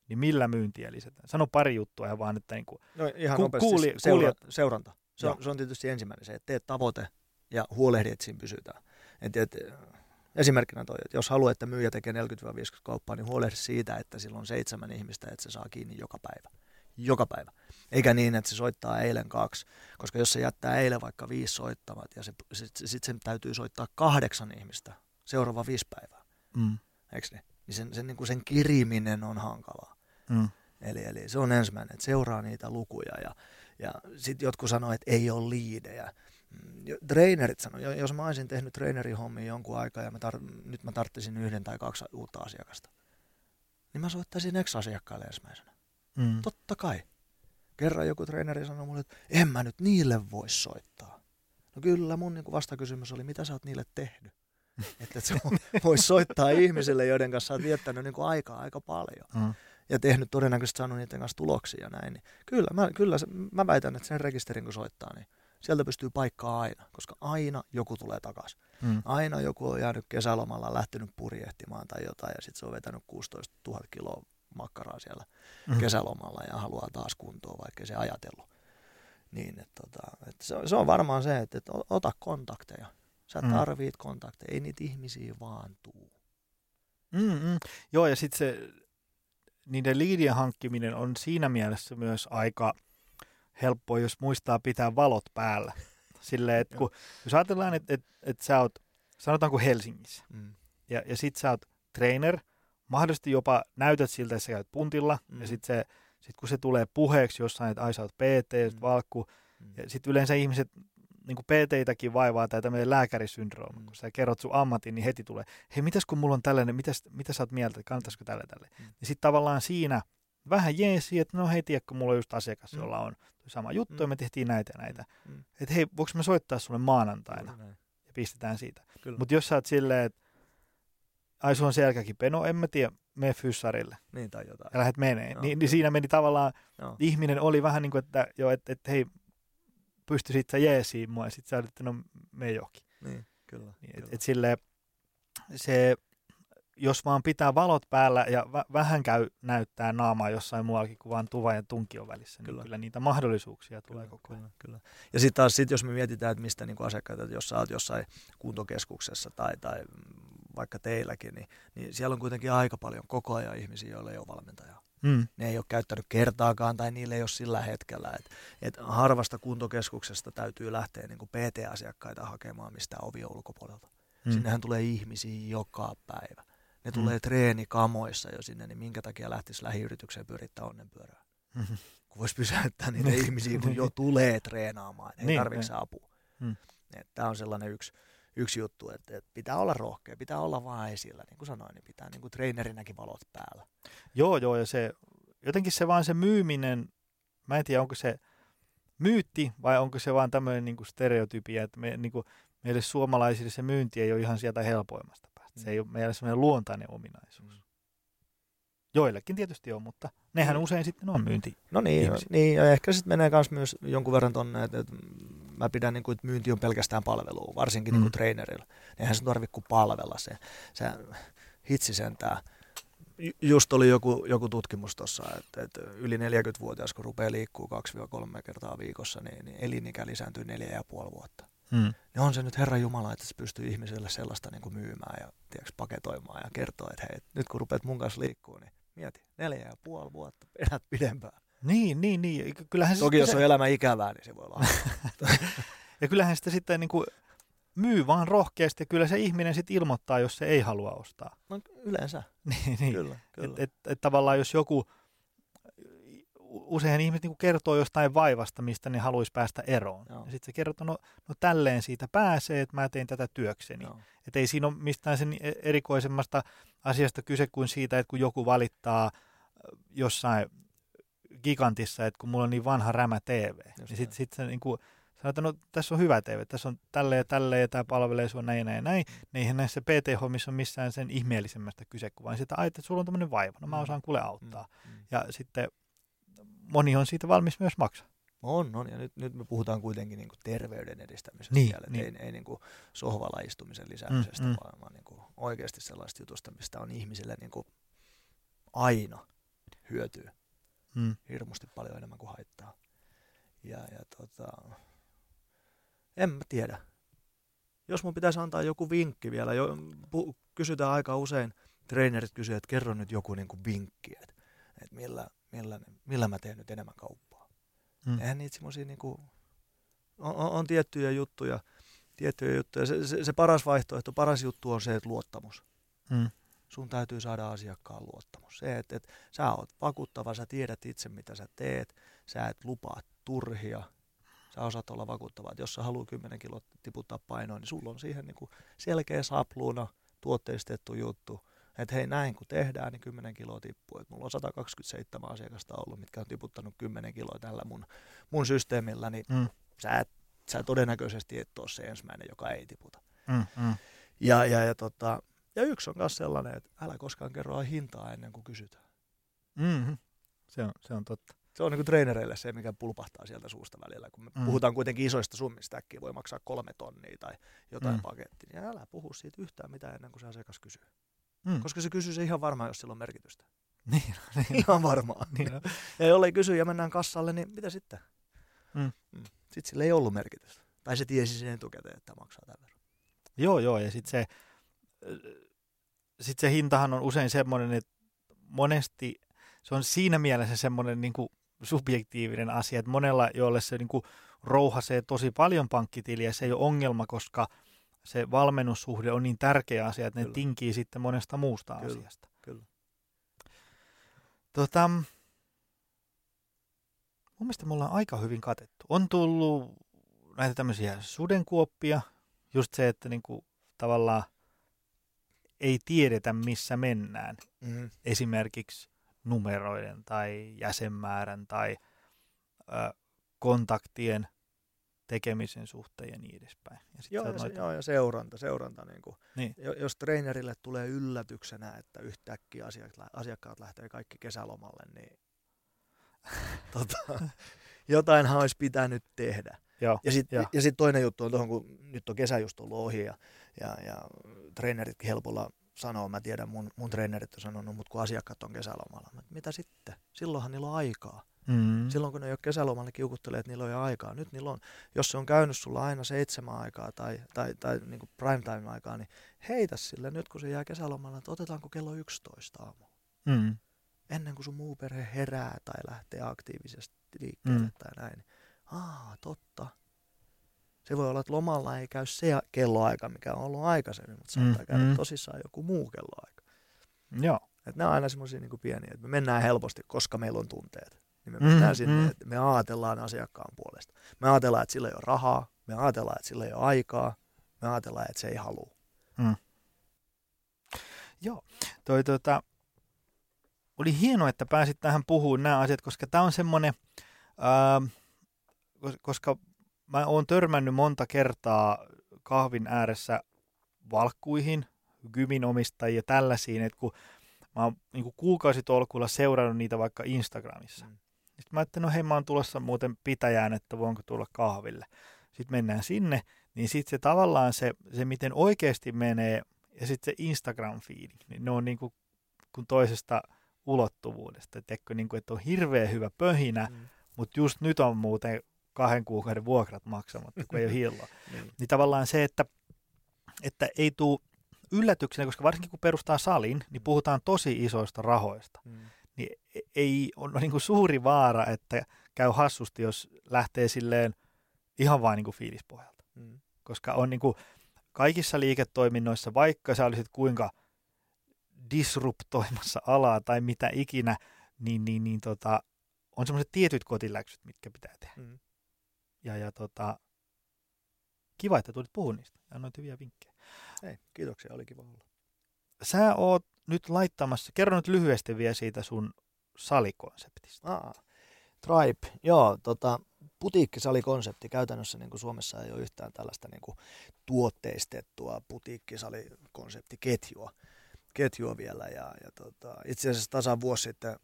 B: niin millä myyntiä lisätään? Sano pari juttua ja vaan, että niin kuin,
C: No ihan
B: Ku-
C: nopeasti
B: kuuli-
C: seura-
B: kuulijat-
C: seuranta. Se on,
B: Joo.
C: se on tietysti ensimmäinen se, että teet tavoite ja huolehdi, että siinä pysytään. Et, et, esimerkkinä toi, että jos haluat, että myyjä tekee 40-50 kauppaa, niin huolehdi siitä, että sillä on seitsemän ihmistä, että se saa kiinni joka päivä. Joka päivä. Eikä niin, että se soittaa eilen kaksi, koska jos se jättää eilen vaikka viisi soittamat ja se, sitten sit sen täytyy soittaa kahdeksan ihmistä seuraava viisi päivää,
B: mm,
C: eikö niin? Niin sen, sen, niin kuin sen kiriminen on hankalaa.
B: mm,
C: Eli, eli se on ensimmäinen, että seuraa niitä lukuja ja, ja sitten jotkut sanoo, että ei ole liidejä. Trainerit sanoo, jo- jos mä olisin tehnyt treenerihommia jonkun aikaa ja mä tar- nyt mä tarttisin yhden tai kaksi uutta asiakasta, niin mä soittaisin ex-asiakkaille ensimmäisenä.
B: mm.
C: Totta kai. Kerran joku treeneri sanoi mulle, että en mä nyt niille voi soittaa. No kyllä, mun niin vastakysymys oli, mitä sä oot niille tehnyt? että et sä vois soittaa ihmisille, joiden kanssa sä oot viettänyt niin aikaa aika paljon
B: Mm.
C: ja tehnyt todennäköisesti saanut niiden kanssa tuloksia ja näin, niin kyllä, mä, kyllä se, mä väitän, että sen rekisterin kun soittaa, niin sieltä pystyy paikkaa aina, koska aina joku tulee takaisin.
B: Mm.
C: Aina joku on jäänyt kesälomalla, lähtenyt purjehtimaan tai jotain ja sitten se on vetänyt 16 000 kiloa makkaraa siellä
B: Mm.
C: kesälomalla ja haluaa taas kuntoon, vaikka se ajatellut. Niin, että tota, että se, on, se on varmaan se, että, että ota kontakteja. Sä
B: Mm.
C: tarvit kontakteja, ei niitä ihmisiä vaan tuu.
B: Mm, mm. Joo, ja sitten se niiden liidien hankkiminen on siinä mielessä myös aika helppoa, jos muistaa pitää valot päällä. Silleen, että kun, jos ajatellaan, että, että, että sä oot, sanotaanko Helsingissä,
C: Mm.
B: ja, ja sit sä oot trainer, mahdollisesti jopa näytät siltä, että sä käyt puntilla, mm. Ja sit, se, sit kun se tulee puheeksi jossain, että ai sä oot PT, mm.
C: Mm.
B: valkku,
C: Mm.
B: ja sitten yleensä ihmiset, niin kuin PT-täkin vaivaa tämä tämmöinen lääkärisyndrooma,
C: Mm.
B: kun sä kerrot sun ammatin, niin heti tulee, hei mitäs kun mulla on tällainen, mitäs, mitä sä oot mieltä, kannattaisiko tälle tälle.
C: Mm.
B: Ja sitten tavallaan siinä vähän jeesi, että no hei tiedätkö, mulla on just asiakas,
C: Mm.
B: jolla on sama juttu
C: Mm.
B: ja me tehtiin näitä ja näitä.
C: Mm.
B: Että hei, voiko mä soittaa sulle maanantaina
C: näin.
B: ja pistetään siitä.
C: Kyllä.
B: Mutta jos sä oot silleen, että ai on selkäkin peno, en mä tiedä, mene fyssarille
C: Niin tai jotain.
B: ja lähdet menee.
C: Joo,
B: niin, niin
C: kyllä.
B: siinä meni tavallaan,
C: Joo.
B: ihminen oli vähän niin kuin, että jo, että, että hei, pystyisit sä jeesiin mua ja sit sä olit, että no me johonkin.
C: Niin, kyllä.
B: Niin,
C: kyllä.
B: et, et silleen, se, jos vaan pitää valot päällä ja vä- vähän käy näyttää naamaa jossain muuallakin kuin vaan tuva ja tunkion välissä,
C: Kyllä.
B: niin kyllä niitä mahdollisuuksia tulee
C: Kyllä,
B: koko ajan.
C: kyllä, kyllä. Ja sitten taas, sit jos me mietitään, että mistä niin asiakkaita, että jos sä oot jossain kuntokeskuksessa tai, tai vaikka teilläkin, niin, niin siellä on kuitenkin aika paljon koko ajan ihmisiä, joilla ei ole valmentajaa.
B: Mm.
C: Ne ei ole käyttänyt kertaakaan tai niille ei ole sillä hetkellä. Et, et harvasta kuntokeskuksesta täytyy lähteä niin kuin PT-asiakkaita hakemaan mistään ovien ulkopuolelta.
B: Mm.
C: Sinnehän tulee ihmisiä joka päivä. Ne
B: Mm.
C: tulee treenikamoissa jo sinne, niin minkä takia lähtisi lähiyritykseen pyörittää onnenpyörää?
B: Mhm.
C: kun voisi pysäyttää niitä
B: Niin.
C: ihmisiä, kun jo tulee treenaamaan, ei
B: niin,
C: tarvitse
B: niin.
C: apua.
B: Mm.
C: Tämä on sellainen yksi, yksi juttu, että, että pitää olla rohkea, pitää olla vaan esillä, niin kuin sanoin, niin pitää niin kuin treenerinäkin valot päällä.
B: Joo, joo, ja se, jotenkin se vaan se myyminen, mä en tiedä, onko se myytti vai onko se vaan tämmöinen niin stereotypia, että me, niin kuin, meille suomalaisille se myynti ei ole ihan sieltä helpoimmasta päästä. Se
C: Mm.
B: ei ole meillä semmoinen luontainen ominaisuus. Joillekin tietysti on, mutta nehän
C: Mm.
B: usein sitten on myynti.
C: No niin,
B: Ihmisiä.
C: niin ja ehkä sitten menee kans myös jonkun verran tonne, että, että mä pidän niin kuin, että myynti on pelkästään palvelua, varsinkin
B: Mm.
C: niin kuin trainerilla. Eihän se tarvitse kuin palvella se. se hitsi sentään. Ju- Just oli joku, joku tutkimus tuossa, että, että yli 40-vuotias, kun rupeaa liikkuu 2-3 kertaa viikossa, niin, niin elinikä lisääntyy 4,5 vuotta.
B: Mm.
C: Niin on se nyt Herran Jumala, että se pystyy ihmiselle sellaista niin kuin myymään ja tiedätkö, paketoimaan ja kertoo, että hei, nyt kun rupeat mun kanssa liikkuu, niin mieti, neljä ja puoli vuotta, elät pidempään.
B: Niin, niin, niin. Kyllähän se
C: Toki
B: sitten
C: jos
B: se,
C: on elämä ikävää, niin se voi olla.
B: ja kyllähän sitä sitten niin kuin myy vaan rohkeasti ja kyllä se ihminen sitten ilmoittaa, jos se ei halua ostaa.
C: No yleensä,
B: niin, niin.
C: kyllä. kyllä.
B: Et, et, et tavallaan jos joku, usein ihmiset niin kertoo jostain vaivasta, mistä ne haluaisi päästä eroon.
C: Joo.
B: Ja sitten se kertoo, no, no tälleen siitä pääsee, että mä teen tätä työkseni. Että ei siinä ole mistään sen e- erikoisemmasta asiasta kyse kuin siitä, että kun joku valittaa jossain gigantissa, että kun mulla on niin vanha rämä TV, niin
C: näin.
B: sitten sit se niin kuin, että no tässä on hyvä TV, tässä on tälleen ja tälleen ja tämä palvelee sua näin ja näin ja näin. Niin eihän näissä PT-hommissa ole missään sen ihmeellisemmästä kyse, kuin vain sitä, "Ai, että sulla on tämmöinen vaiva, no mä
C: Mm.
B: osaan kuule auttaa.
C: Mm, mm.
B: Ja sitten moni on siitä valmis myös maksaa.
C: On, on. Ja nyt, nyt me puhutaan kuitenkin niin kuin terveyden edistämisestä
B: Niin,
C: siellä,
B: niin.
C: ei, ei niin kuin sohvalla istumisen lisäämisestä,
B: Mm, mm.
C: vaan, vaan niin kuin oikeasti sellaista jutusta, mistä on ihmisille niin kuin aina hyötyä
B: Mm.
C: hirmusti paljon enemmän kuin haittaa. Ja, ja tota, en mä tiedä. Jos mun pitäisi antaa joku vinkki vielä, jo, pu, kysytään aika usein, treenerit kysyvät, että kerro nyt joku niin kuin vinkki, että, että millä, millä, millä mä teen nyt enemmän kauppaa.
B: Mm.
C: Eihän niitä semmoisia niinku, on, on, on, tiettyjä juttuja, tiettyjä juttuja. Se, se, se, paras vaihtoehto, paras juttu on se, että luottamus.
B: Mm.
C: Sun täytyy saada asiakkaan luottamus. Se, että, että sä oot vakuuttava, sä tiedät itse mitä sä teet, sä et lupaa turhia, sä osaat olla vakuuttava. Että jos sä haluat 10 kiloa tiputtaa painoa, niin sulla on siihen niinku selkeä sapluuna, tuotteistettu juttu. Että hei näin kun tehdään, niin 10 kiloa tippuu. Et mulla on 127 asiakasta ollut, mitkä on tiputtanut 10 kiloa tällä mun, mun systeemillä, niin
B: Mm.
C: sä, et, sä todennäköisesti et ole se ensimmäinen, joka ei tiputa.
B: Mm. Mm.
C: Ja, ja, ja, tota, ja yksi on myös sellainen, että älä koskaan kerro hintaa ennen kuin kysytään.
B: Mm. Se, on, se on totta.
C: Se on niin treenereille se, mikä pulpahtaa sieltä suusta välillä. Kun me
B: Mm.
C: puhutaan kuitenkin isoista summista, äkkiä voi maksaa kolme tonnia tai jotain
B: mm.
C: pakettia. Niin älä puhu siitä yhtään mitään ennen kuin se asiakas kysyy.
B: Mm.
C: Koska se kysyy se ihan varmaan, jos sillä on merkitystä.
B: Niin, niin,
C: Ihan varmaan.
B: niin on.
C: Ja jollei kysy ja mennään kassalle, niin mitä sitten?
B: Mm.
C: Mm. Sitten sillä ei ollut merkitystä. Tai se tiesi sen etukäteen, että maksaa tämän verran.
B: Joo, joo, ja sitten se, sit se hintahan on usein semmoinen, että monesti se on siinä mielessä semmoinen niin kuin subjektiivinen asia, että monella, jolle se niin kuin rouhasee tosi paljon pankkitiliä, se ei ole ongelma, koska se valmennussuhde on niin tärkeä asia, että ne
C: Kyllä.
B: tinkii sitten monesta muusta
C: Kyllä.
B: asiasta.
C: Kyllä.
B: Tota, mun mielestä me ollaan aika hyvin katettu. On tullut näitä tämmöisiä sudenkuoppia, just se, että niinku tavallaan ei tiedetä, missä mennään.
C: Mm-hmm.
B: Esimerkiksi numeroiden tai jäsenmäärän tai ö, kontaktien tekemisen suhteen ja niin edespäin. Ja sit
C: Joo, ja, se,
B: noita-
C: joo, ja seuranta. seuranta niin kuin,
B: Niin.
C: jo- Jos treenerille tulee yllätyksenä, että yhtäkkiä asiakkaat, asiakkaat lähtee kaikki kesälomalle, niin tota, jotainhan olisi pitänyt tehdä.
B: Joo,
C: Ja sitten
B: Joo.
C: ja sit toinen juttu on tuohon, kun nyt on kesä just ollut ohi ja, ja, ja treeneritkin helpolla sanoo, mä tiedän, mun, mun treenerit on sanonut, mutta kun asiakkaat on kesälomalla, mä, mitä sitten? Silloinhan niillä on aikaa.
B: Mm.
C: Silloin kun ne ei ole kesälomalla, ne kiukuttelee, että niillä on jo aikaa. Nyt niillä on, jos se on käynyt sulla aina seitsemän aikaa tai, tai, tai niin kuin prime time aikaa, niin heitä sille nyt kun se jää kesälomalle, että otetaanko kello 11 aamu.
B: Mm.
C: Ennen kuin sun muu perhe herää tai lähtee aktiivisesti liikkeelle
B: Mm.
C: mm. tai näin. Aa, totta. Se voi olla, että lomalla ei käy se kelloaika, mikä on ollut aikaisemmin, mutta saattaa
B: Mm,
C: käydä
B: mm.
C: tosissaan joku muu kelloaika.
B: Joo.
C: Et nämä on aina semmoisia niin pieniä, että me mennään helposti, koska meillä on tunteet. Niin me
B: Mm,
C: mennään sinne,
B: mm.
C: että me ajatellaan asiakkaan puolesta. Me ajatellaan, että sillä ei ole rahaa, me ajatellaan, että sillä ei ole aikaa, me ajatellaan, että se ei halua.
B: Joo, toi tota, oli hienoa, että pääsit tähän puhumaan nämä asiat, koska tämä on semmoinen, kos- koska mä oon törmännyt monta kertaa kahvin ääressä valkkuihin, gymin omistajia tällaisiin, että kun mä oon niin kuukausitolkulla seurannut niitä vaikka Instagramissa.
C: Mm.
B: Sitten mä ajattelin, no hei mä oon tulossa muuten pitäjään, että voinko tulla kahville. Sitten mennään sinne, niin sitten se tavallaan se, se, miten oikeasti menee, ja sitten se Instagram-fiidi, niin ne on niin kuin, kuin toisesta ulottuvuudesta. Teekö, niin kuin, että on hirveän hyvä pöhinä,
C: Mm.
B: mutta just nyt on muuten kahden kuukauden vuokrat maksamatta, kun ei ole hilloa.
C: Niin.
B: Niin tavallaan se, että, että ei tule yllätyksenä, koska varsinkin kun perustaa salin, niin puhutaan tosi isoista rahoista.
C: Mm.
B: Niin ei on niin kuin suuri vaara, että käy hassusti, jos lähtee silleen ihan vain niin kuin fiilispohjalta.
C: Mm.
B: Koska on niin kuin kaikissa liiketoiminnoissa, vaikka sä olisit kuinka disruptoimassa alaa tai mitä ikinä, niin, niin, niin tota, on semmoiset tietyt kotiläksyt, mitkä pitää tehdä.
C: Mm.
B: Ja, ja tota, kiva, että tulit puhua niistä ja annoit hyviä vinkkejä.
C: Hei, kiitoksia, oli kiva olla.
B: Sä oot nyt laittamassa, kerro nyt lyhyesti vielä siitä sun salikonseptista.
C: Aa, Tribe, joo, tota, putiikkisalikonsepti käytännössä niin kuin Suomessa ei ole yhtään tällaista niin kuin tuotteistettua putiikkisalikonseptiketjua ketjua vielä. Ja, ja tota, itse asiassa tasan vuosi sitten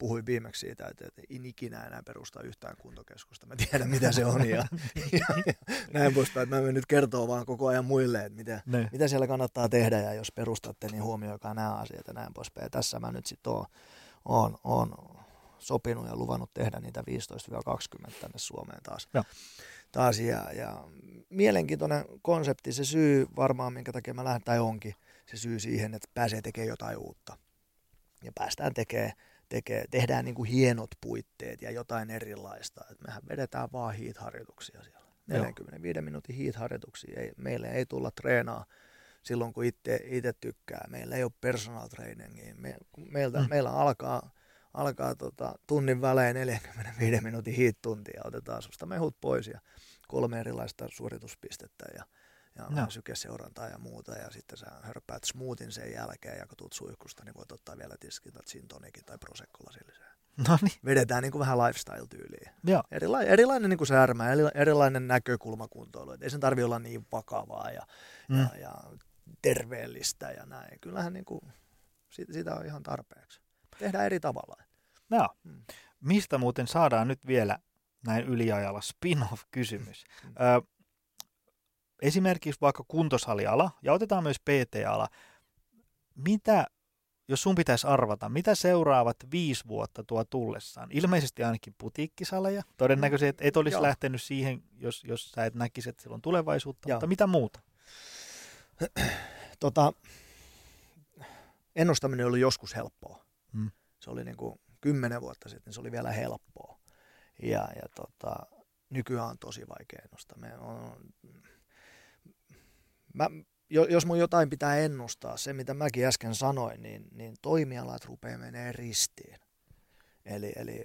C: puhuin viimeksi siitä, että, että en ikinä enää perusta yhtään kuntokeskusta. Mä tiedän, mitä se on ja, ja, ja näin poispäin. Mä nyt kertoa vaan koko ajan muille, että mitä,
B: Ne.
C: mitä siellä kannattaa tehdä ja jos perustatte, niin huomioikaa nämä asiat ja näin poispäin. Ja tässä mä nyt sitten oon, oon, oon sopinut ja luvannut tehdä niitä 15-20 tänne Suomeen taas.
B: Joo.
C: taas ja, ja mielenkiintoinen konsepti, se syy varmaan, minkä takia mä lähden, tai onkin se syy siihen, että pääsee tekemään jotain uutta. Ja päästään tekemään, tekee, tehdään niin kuin hienot puitteet ja jotain erilaista. Et mehän vedetään vaan hiit-harjoituksia siellä. 45 minuutin hiit-harjoituksia. Ei, meille ei tulla treenaa silloin, kun itse, tykkää. Meillä ei ole personal trainingia. Me, meiltä,
B: mm.
C: Meillä alkaa, alkaa tota, tunnin välein 45 minuutin hiit-tuntia. Otetaan susta mehut pois ja kolme erilaista suorituspistettä ja, ja no. sykeseurantaa ja muuta. Ja sitten sä hörppäät smoothin sen jälkeen ja kun tuut suihkusta, niin voit ottaa vielä tiskin tai gin tonicin tai prosecco lasilliseen.
B: No niin,
C: Vedetään niin kuin vähän lifestyle-tyyliin.
B: joo.
C: Erila- erilainen niin kuin särmä, eri- erilainen näkökulma kuntoilu. Et ei sen tarvi olla niin vakavaa ja,
B: Mm.
C: ja, ja terveellistä ja näin. Kyllähän niin kuin, siitä, siitä on ihan tarpeeksi. Tehdään eri tavalla.
B: Joo.
C: Mm.
B: Mistä muuten saadaan nyt vielä näin yliajalla spin-off-kysymys?
C: Mm.
B: Ö, esimerkiksi vaikka kuntosaliala, ja otetaan myös PT-ala. Mitä, jos sun pitäisi arvata, mitä seuraavat viisi vuotta tuo tullessaan? Ilmeisesti ainakin putiikkisaleja. Todennäköisesti et, et olisi
C: Joo.
B: lähtenyt siihen, jos, jos sä et näkisi, että sillä on tulevaisuutta.
C: Joo.
B: Mutta mitä muuta?
C: Tota, ennustaminen oli joskus helppoa.
B: Mm.
C: Se oli niin kuin kymmenen vuotta sitten, niin se oli vielä helppoa. Ja, ja tota, nykyään on tosi vaikea ennustaa. Me on, mä, jo- jos mun jotain pitää ennustaa, se mitä mäkin äsken sanoin, niin, niin toimialat rupeaa menee ristiin. Eli, eli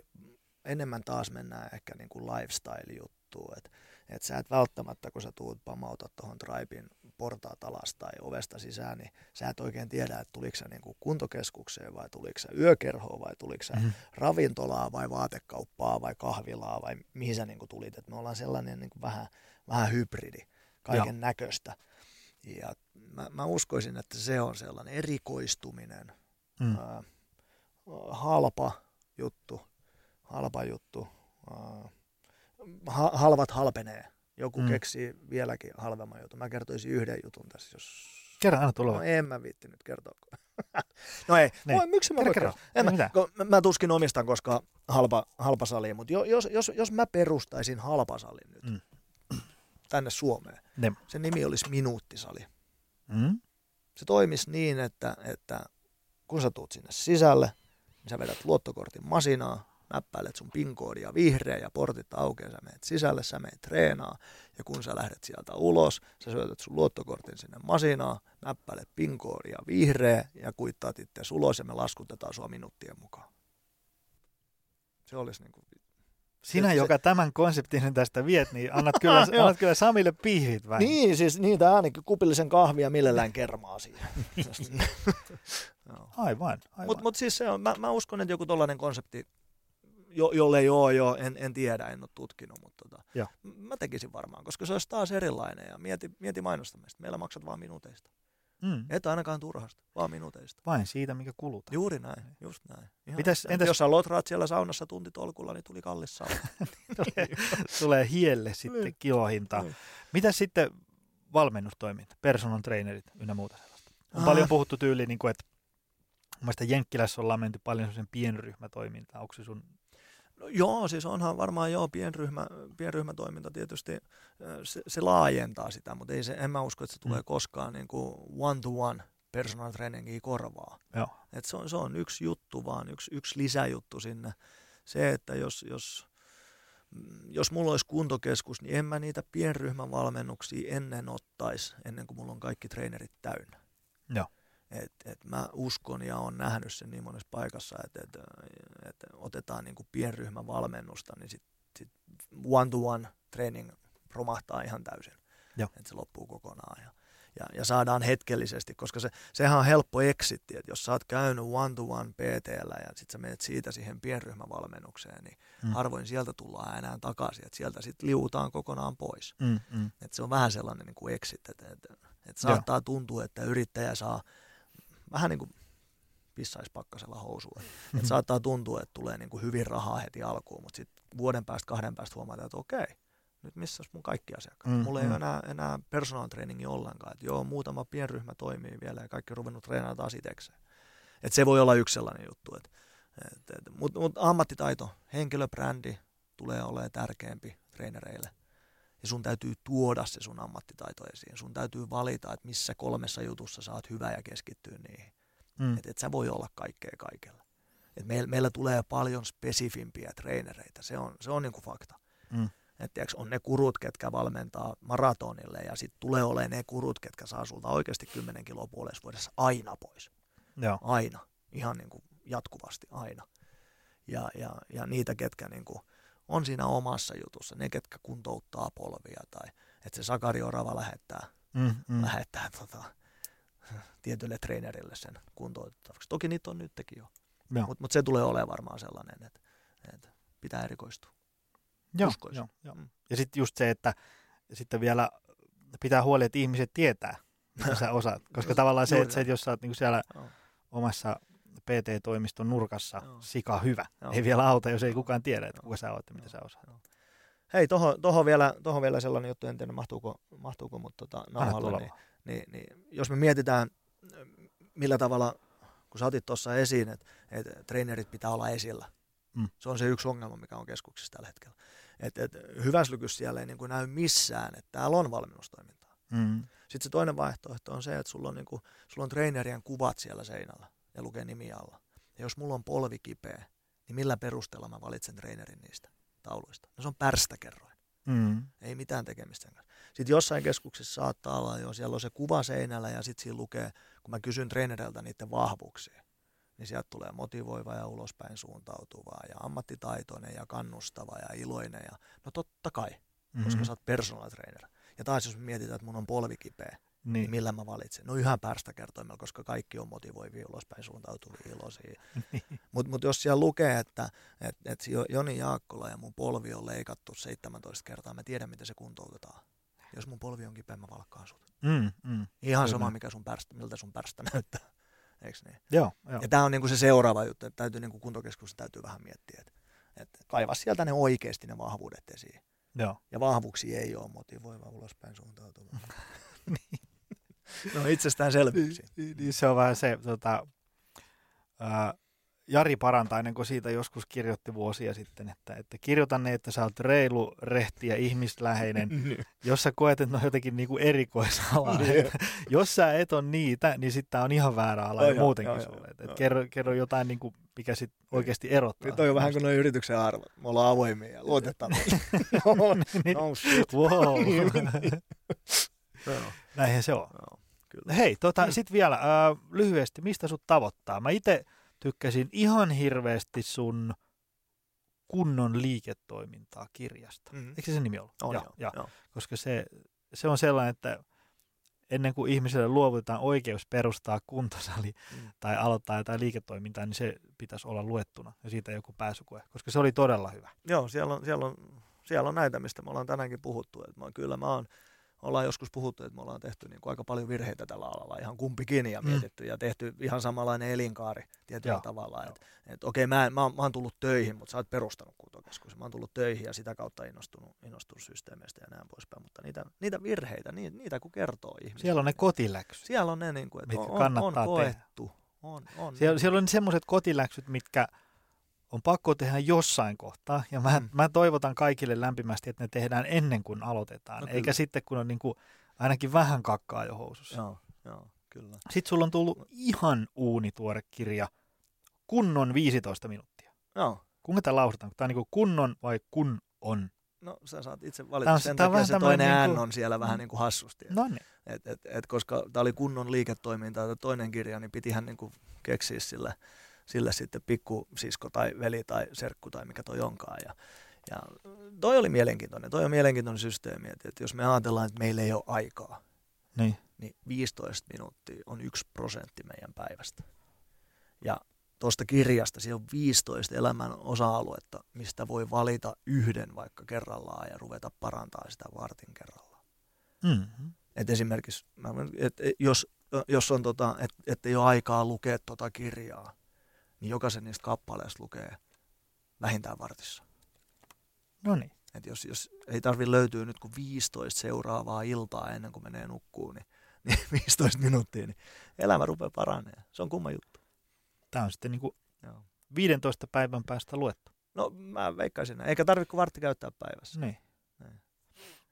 C: enemmän taas mennään ehkä niin kuin lifestyle-juttuun, että et sä et välttämättä, kun sä tuut pamautat tuohon Tribein portaat alas tai ovesta sisään, niin sä et oikein tiedä, että tuliko sä niin kuin kuntokeskukseen vai tuliko sä yökerhoon vai tuliko sä
B: Mhm.
C: ravintolaa vai vaatekauppaa vai kahvilaa vai mihin sä niin kuin tulit. Et me ollaan sellainen niin kuin vähän, vähän hybridi, kaiken näköistä. Ja mä, mä uskoisin, että se on sellainen erikoistuminen,
B: Mm.
C: ää, halpa juttu, halpa juttu. Ää, ha, halvat halpenee. Joku
B: Mm.
C: keksii vieläkin halvemman jutun. Mä kertoisin yhden jutun tässä, jos...
B: Kerran aina
C: No
B: tulee.
C: en mä viitti nyt kertoa. no ei,
B: Niin.
C: voi, miksi mä
B: kerro.
C: kertoa? En mä, kun mä, tuskin omistan koskaan halpa, halpasalia, mutta jo, jos, jos, jos mä perustaisin halpasalin nyt
B: Mm.
C: Tänne Suomeen,
B: Ne.
C: sen nimi olisi minuuttisali.
B: Mm?
C: Se toimisi niin, että, että kun sä tuut sinne sisälle, niin sä vedät luottokortin masinaa, näppäilet sun pinkoodia vihreä ja portit aukeaa, sä menet sisälle, sä menet treenaa ja kun sä lähdet sieltä ulos, sä syötät sun luottokortin sinne masinaa, näppäilet pinkoodia vihreä ja kuittaat itse ulos ja me laskutetaan sua minuuttien mukaan. Se olisi niin kuin...
B: Sinä,
C: se-
B: joka tämän konseptin tästä viet, niin annat kyllä,
C: Joo.
B: annat kyllä Samille pihvit vähän.
C: Niin, siis niitä ainakin kupillisen kahvia millellään kermaa siihen. Joo.
B: Aivan, aivan.
C: Mutta mut siis se on, mä, mä uskon, että joku tollainen konsepti, jo, jolle ei ole jo, en, en tiedä, en ole tutkinut, mutta tota,
B: Joo.
C: mä tekisin varmaan, koska se olisi taas erilainen ja mieti, mieti mainostamista. Meillä maksat vaan minuuteista.
B: Mm.
C: Et ainakaan turhasta, vaan minuuteista.
B: Vain siitä, mikä kulutaan.
C: Juuri näin, just näin. Ihan,
B: Mitäs-
C: että
B: entäs-
C: Jos sä lotraat siellä saunassa tuntitolkulla, niin tuli kallis sauna.
B: tulee, tulee hielle sitten
C: Niin.
B: kilohintaa.
C: Niin.
B: Mitä sitten valmennustoiminta, personal trainerit ynnä muuta sellaista? On
C: Ah.
B: paljon puhuttu tyyliin, niin kuin, että mun mielestä Jenkkilässä ollaan menty paljon sen pienryhmätoimintaan. Onko se sun...
C: No, joo, siis onhan varmaan joo, pienryhmä, pienryhmätoiminta tietysti, se, se laajentaa sitä, mutta ei se, en mä usko, että se tulee
B: Mm.
C: koskaan niin kuin one-to-one personal trainingia korvaa.
B: Joo.
C: Et se, on, se on yksi juttu vaan, yksi, yksi lisäjuttu sinne. Se, että jos, jos, mm, jos mulla olisi kuntokeskus, niin en mä niitä pienryhmän valmennuksia ennen ottaisi, ennen kuin mulla on kaikki treenerit täynnä.
B: Joo.
C: Et, et mä uskon ja on nähnyt sen niin monessa paikassa, että et, et otetaan niin kuin pienryhmän valmennusta, niin sit, sit one-to-one training romahtaa ihan täysin.
B: Joo.
C: Että se loppuu kokonaan. Ja, ja, ja saadaan hetkellisesti, koska se, sehän on helppo exitti, että jos sä oot käynyt one-to-one PTllä ja sitten sä menet siitä siihen pienryhmävalmennukseen, niin
B: Mm.
C: harvoin sieltä tullaan enää takaisin, että sieltä sitten liutaan kokonaan pois.
B: Mm, mm.
C: Et se on vähän sellainen niin kuin exit, että, että, että saattaa tuntua, että yrittäjä saa vähän niin kuin pissaisi pakkasella housuun. Et saattaa tuntua, että tulee niin kuin hyvin rahaa heti alkuun, mutta sitten vuoden päästä, kahden päästä huomataan, että okei, nyt missä mun kaikki asiakkaat. Mm, Mulla ei ole enää, enää personal trainingi ollenkaan. Et joo, muutama pienryhmä toimii vielä ja kaikki on ruvennut treenaamaan taas itsekseen. Et se voi olla yksi sellainen juttu. Et, et, et, Mutta mut ammattitaito, henkilöbrändi tulee olemaan tärkeämpi treenereille. Ja sun täytyy tuoda se sun ammattitaito esiin. Sun täytyy valita, että missä kolmessa jutussa saat hyvä ja keskittyä niihin. Mm. Että et sä voi olla kaikkea kaikella. Et meillä, meillä tulee paljon spesifimpiä treenereitä. Se on, se on niinku fakta. Mm. Että on ne kurut, ketkä valmentaa maratonille ja sitten tulee olemaan ne kurut, ketkä saa sulta oikeasti 10 kiloa puolessa vuodessa aina pois.
B: Joo.
C: Aina. Ihan niin kuin jatkuvasti aina. Ja, ja, ja niitä, ketkä niin kuin on siinä omassa jutussa, ne, ketkä kuntouttaa polvia tai että se Sakari Orava lähettää, mm, mm. lähettää tota, tietylle treenerille sen kuntoutettavaksi. Toki niitä on nytkin jo. Mutta mut se tulee olemaan varmaan sellainen, että, että pitää erikoistua.
B: Joo, joo, joo. Mm. Ja sitten just se, että sitten vielä pitää huoli, että ihmiset tietää, mitä sä osaat. Koska tavallaan se, että, se, että jos sä oot niinku siellä joo. omassa PT-toimiston nurkassa joo. sika hyvä, joo. ei vielä auta, jos ei kukaan tiedä, että kuka sä oot ja mitä sä osaat. Joo.
C: Hei, tohon, tohon, vielä, tohon vielä sellainen juttu, en tiedä mahtuuko, mahtuuko mutta tota, nauhalle, niin, niin, niin, jos me mietitään, millä tavalla, kun sä otit tuossa esiin, että, että treenerit pitää olla esillä. Mm. Se on se yksi ongelma, mikä on keskuksissa tällä hetkellä että et, Hyväslykys siellä ei niin kuin näy missään, että täällä on valmennustoimintaa. Mm. Sitten se toinen vaihtoehto on se, että sulla on, niin kuin, sulla on treenerien kuvat siellä seinällä ja lukee nimi alla. Ja jos mulla on polvi kipeä, niin millä perusteella mä valitsen treenerin niistä tauluista? No se on pärstäkerroin. Mm. Ei mitään tekemistä sen kanssa. Sitten jossain keskuksessa saattaa olla jo, siellä on se kuva seinällä ja sitten siinä lukee, kun mä kysyn treeneriltä niiden vahvuuksia, niin sieltä tulee motivoiva ja ulospäin suuntautuva ja ammattitaitoinen ja kannustava ja iloinen. Ja, no totta kai, mm-hmm. koska sä oot personal trainer. Ja taas jos mietitään, että mun on polvi kipeä, niin. millä mä valitsen? No yhä pärstä kertoimella, koska kaikki on motivoivia, ulospäin suuntautuvia, iloisia. Niin. Mutta mut jos siellä lukee, että et, et Joni Jaakkola ja mun polvi on leikattu 17 kertaa, mä tiedän, miten se kuntoutetaan. Jos mun polvi on kipeä, mä valkkaan sut. Mm, mm, Ihan sama, mikä sun pärstä, miltä sun pärstä näyttää eikö niin?
B: Joo, joo.
C: Ja tämä on niinku se seuraava juttu, että täytyy niinku kuntokeskuksessa täytyy vähän miettiä, että, että kaiva sieltä ne oikeasti ne vahvuudet esiin.
B: Joo.
C: Ja vahvuuksia ei ole motivoiva ulospäin suuntautuva. niin. No itsestäänselvyyksiä.
B: Niin, niin, se on vähän se, tota, ää, Jari Parantainen, kun siitä joskus kirjoitti vuosia sitten, että, että kirjoita ne, että sä oot reilu, rehti ja ihmisläheinen, niin. jos sä koet, että ne on jotenkin niinku erikoisala. Niin. jos sä et on niitä, niin sitten on ihan väärä ala ja muutenkin joo, sulle. Et, et kerro, kerro jotain, niinku, mikä sit oikeasti erottaa.
C: Nyt on jo vähän kuin noin yrityksen arvot. Me ollaan avoimia ja luotettavia.
B: no, niin. no shit. Wow. Näinhän se on. No, kyllä. Hei, tota, sitten vielä äh, lyhyesti, mistä sut tavoittaa? Mä itse tykkäsin ihan hirveästi sun kunnon liiketoimintaa kirjasta. Mm-hmm. Eikö se sen nimi ollut?
C: On, ja, joo, ja, joo.
B: Koska se, se on sellainen, että ennen kuin ihmiselle luovutetaan oikeus perustaa kuntosali mm. tai aloittaa jotain liiketoimintaa, niin se pitäisi olla luettuna ja siitä joku pääsykoe, koska se oli todella hyvä.
C: Joo, siellä on, siellä on, siellä on näitä, mistä me ollaan tänäänkin puhuttu. Että mä, kyllä mä oon ollaan joskus puhuttu, että me ollaan tehty niin kuin aika paljon virheitä tällä alalla, ihan kumpikin ja mm. mietitty mm. ja tehty ihan samanlainen elinkaari tietyllä Joo. tavalla. Että et, okei, mä, mä, mä oon tullut töihin, mutta sä oot perustanut kuntokeskus. Mä oon tullut töihin ja sitä kautta innostunut, innostunut systeemeistä ja näin poispäin. Mutta niitä, niitä virheitä, niitä, niitä kun kertoo ihmisille.
B: Siellä on ne kotiläksyt.
C: Siellä on ne, niin kuin, että on, on, on koettu. On, on,
B: siellä, siellä on semmoiset kotiläksyt, mitkä on pakko tehdä jossain kohtaa. Ja mä, mm. mä toivotan kaikille lämpimästi, että ne tehdään ennen kuin aloitetaan, no, eikä sitten kun on niin kuin ainakin vähän kakkaa jo housussa.
C: Joo, joo, kyllä.
B: Sitten sulla on tullut ihan uunituore kirja, kunnon 15 minuuttia.
C: Joo.
B: Kuinka tämä lausutaan? Tämä on niin kuin kunnon vai kun on?
C: No sä saat itse valita on, sen takia se toinen niin kuin... On siellä vähän niin kuin hassusti.
B: No niin.
C: Et, et, et, koska tämä oli kunnon liiketoiminta ja toinen kirja, niin pitihän niin kuin keksiä sille, sille sitten pikkusisko tai veli tai serkku tai mikä toi onkaan. Ja, ja toi oli mielenkiintoinen. Toi on mielenkiintoinen systeemi, että, että jos me ajatellaan, että meillä ei ole aikaa,
B: niin,
C: niin 15 minuuttia on yksi prosentti meidän päivästä. Ja tuosta kirjasta siellä on 15 elämän osa-aluetta, mistä voi valita yhden vaikka kerrallaan ja ruveta parantaa sitä vartin kerrallaan. Mm-hmm. Et esimerkiksi, et jos jos on tota, et, ettei ole aikaa lukea tota kirjaa, niin jokaisen niistä kappaleista lukee vähintään vartissa.
B: No niin.
C: Et jos, jos ei tarvi löytyä nyt kuin 15 seuraavaa iltaa ennen kuin menee nukkuun, niin, niin 15 minuuttia, niin elämä rupeaa paranemaan. Se on kumma juttu.
B: Tämä on sitten niin kuin
C: Joo.
B: 15 päivän päästä luettu.
C: No mä veikkaisin näin. Eikä tarvitse kuin vartti käyttää päivässä.
B: Niin.
C: Niin.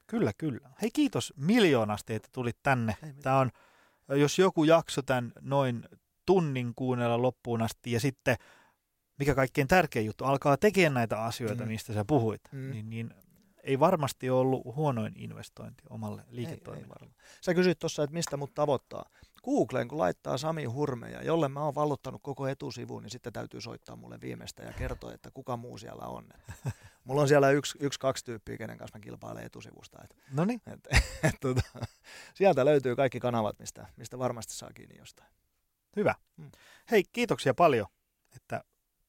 B: Kyllä, kyllä. Hei kiitos miljoonasti, että tulit tänne. Tämä on, jos joku jakso tämän noin tunnin kuunnella loppuun asti ja sitten, mikä kaikkein tärkein juttu, alkaa tekemään näitä asioita,
C: Mm.
B: mistä sä puhuit,
C: Mm.
B: niin, niin ei varmasti ole ollut huonoin investointi omalle liiketoiminnalle.
C: Sä kysyit tuossa, että mistä mut tavoittaa. Googleen, kun laittaa Sami Hurmeja, jolle mä oon vallottanut koko etusivun, niin sitten täytyy soittaa mulle viimeistä ja kertoa, että kuka muu siellä on. Että mulla on siellä yksi, yksi kaksi tyyppiä, kenen kanssa mä kilpailen etusivusta. Et,
B: No niin,
C: tota, sieltä löytyy kaikki kanavat, mistä, mistä varmasti saa kiinni jostain.
B: Hyvä.
C: Mm.
B: Hei, kiitoksia paljon, että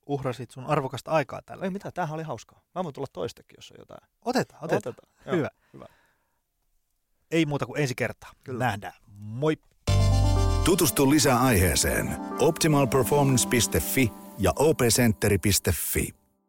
B: uhrasit sun arvokasta aikaa tällä.
C: Ei mitään, tämähän oli hauskaa. Mä voin tulla toistekin, jos on jotain.
B: Otetaan, otetaan.
C: Otetaan. Joo.
B: Hyvä.
C: hyvä.
B: Ei muuta kuin ensi kertaa.
C: Kyllä.
B: Nähdään. Moi.
A: Tutustu lisää aiheeseen optimalperformance.fi ja opcenteri.fi.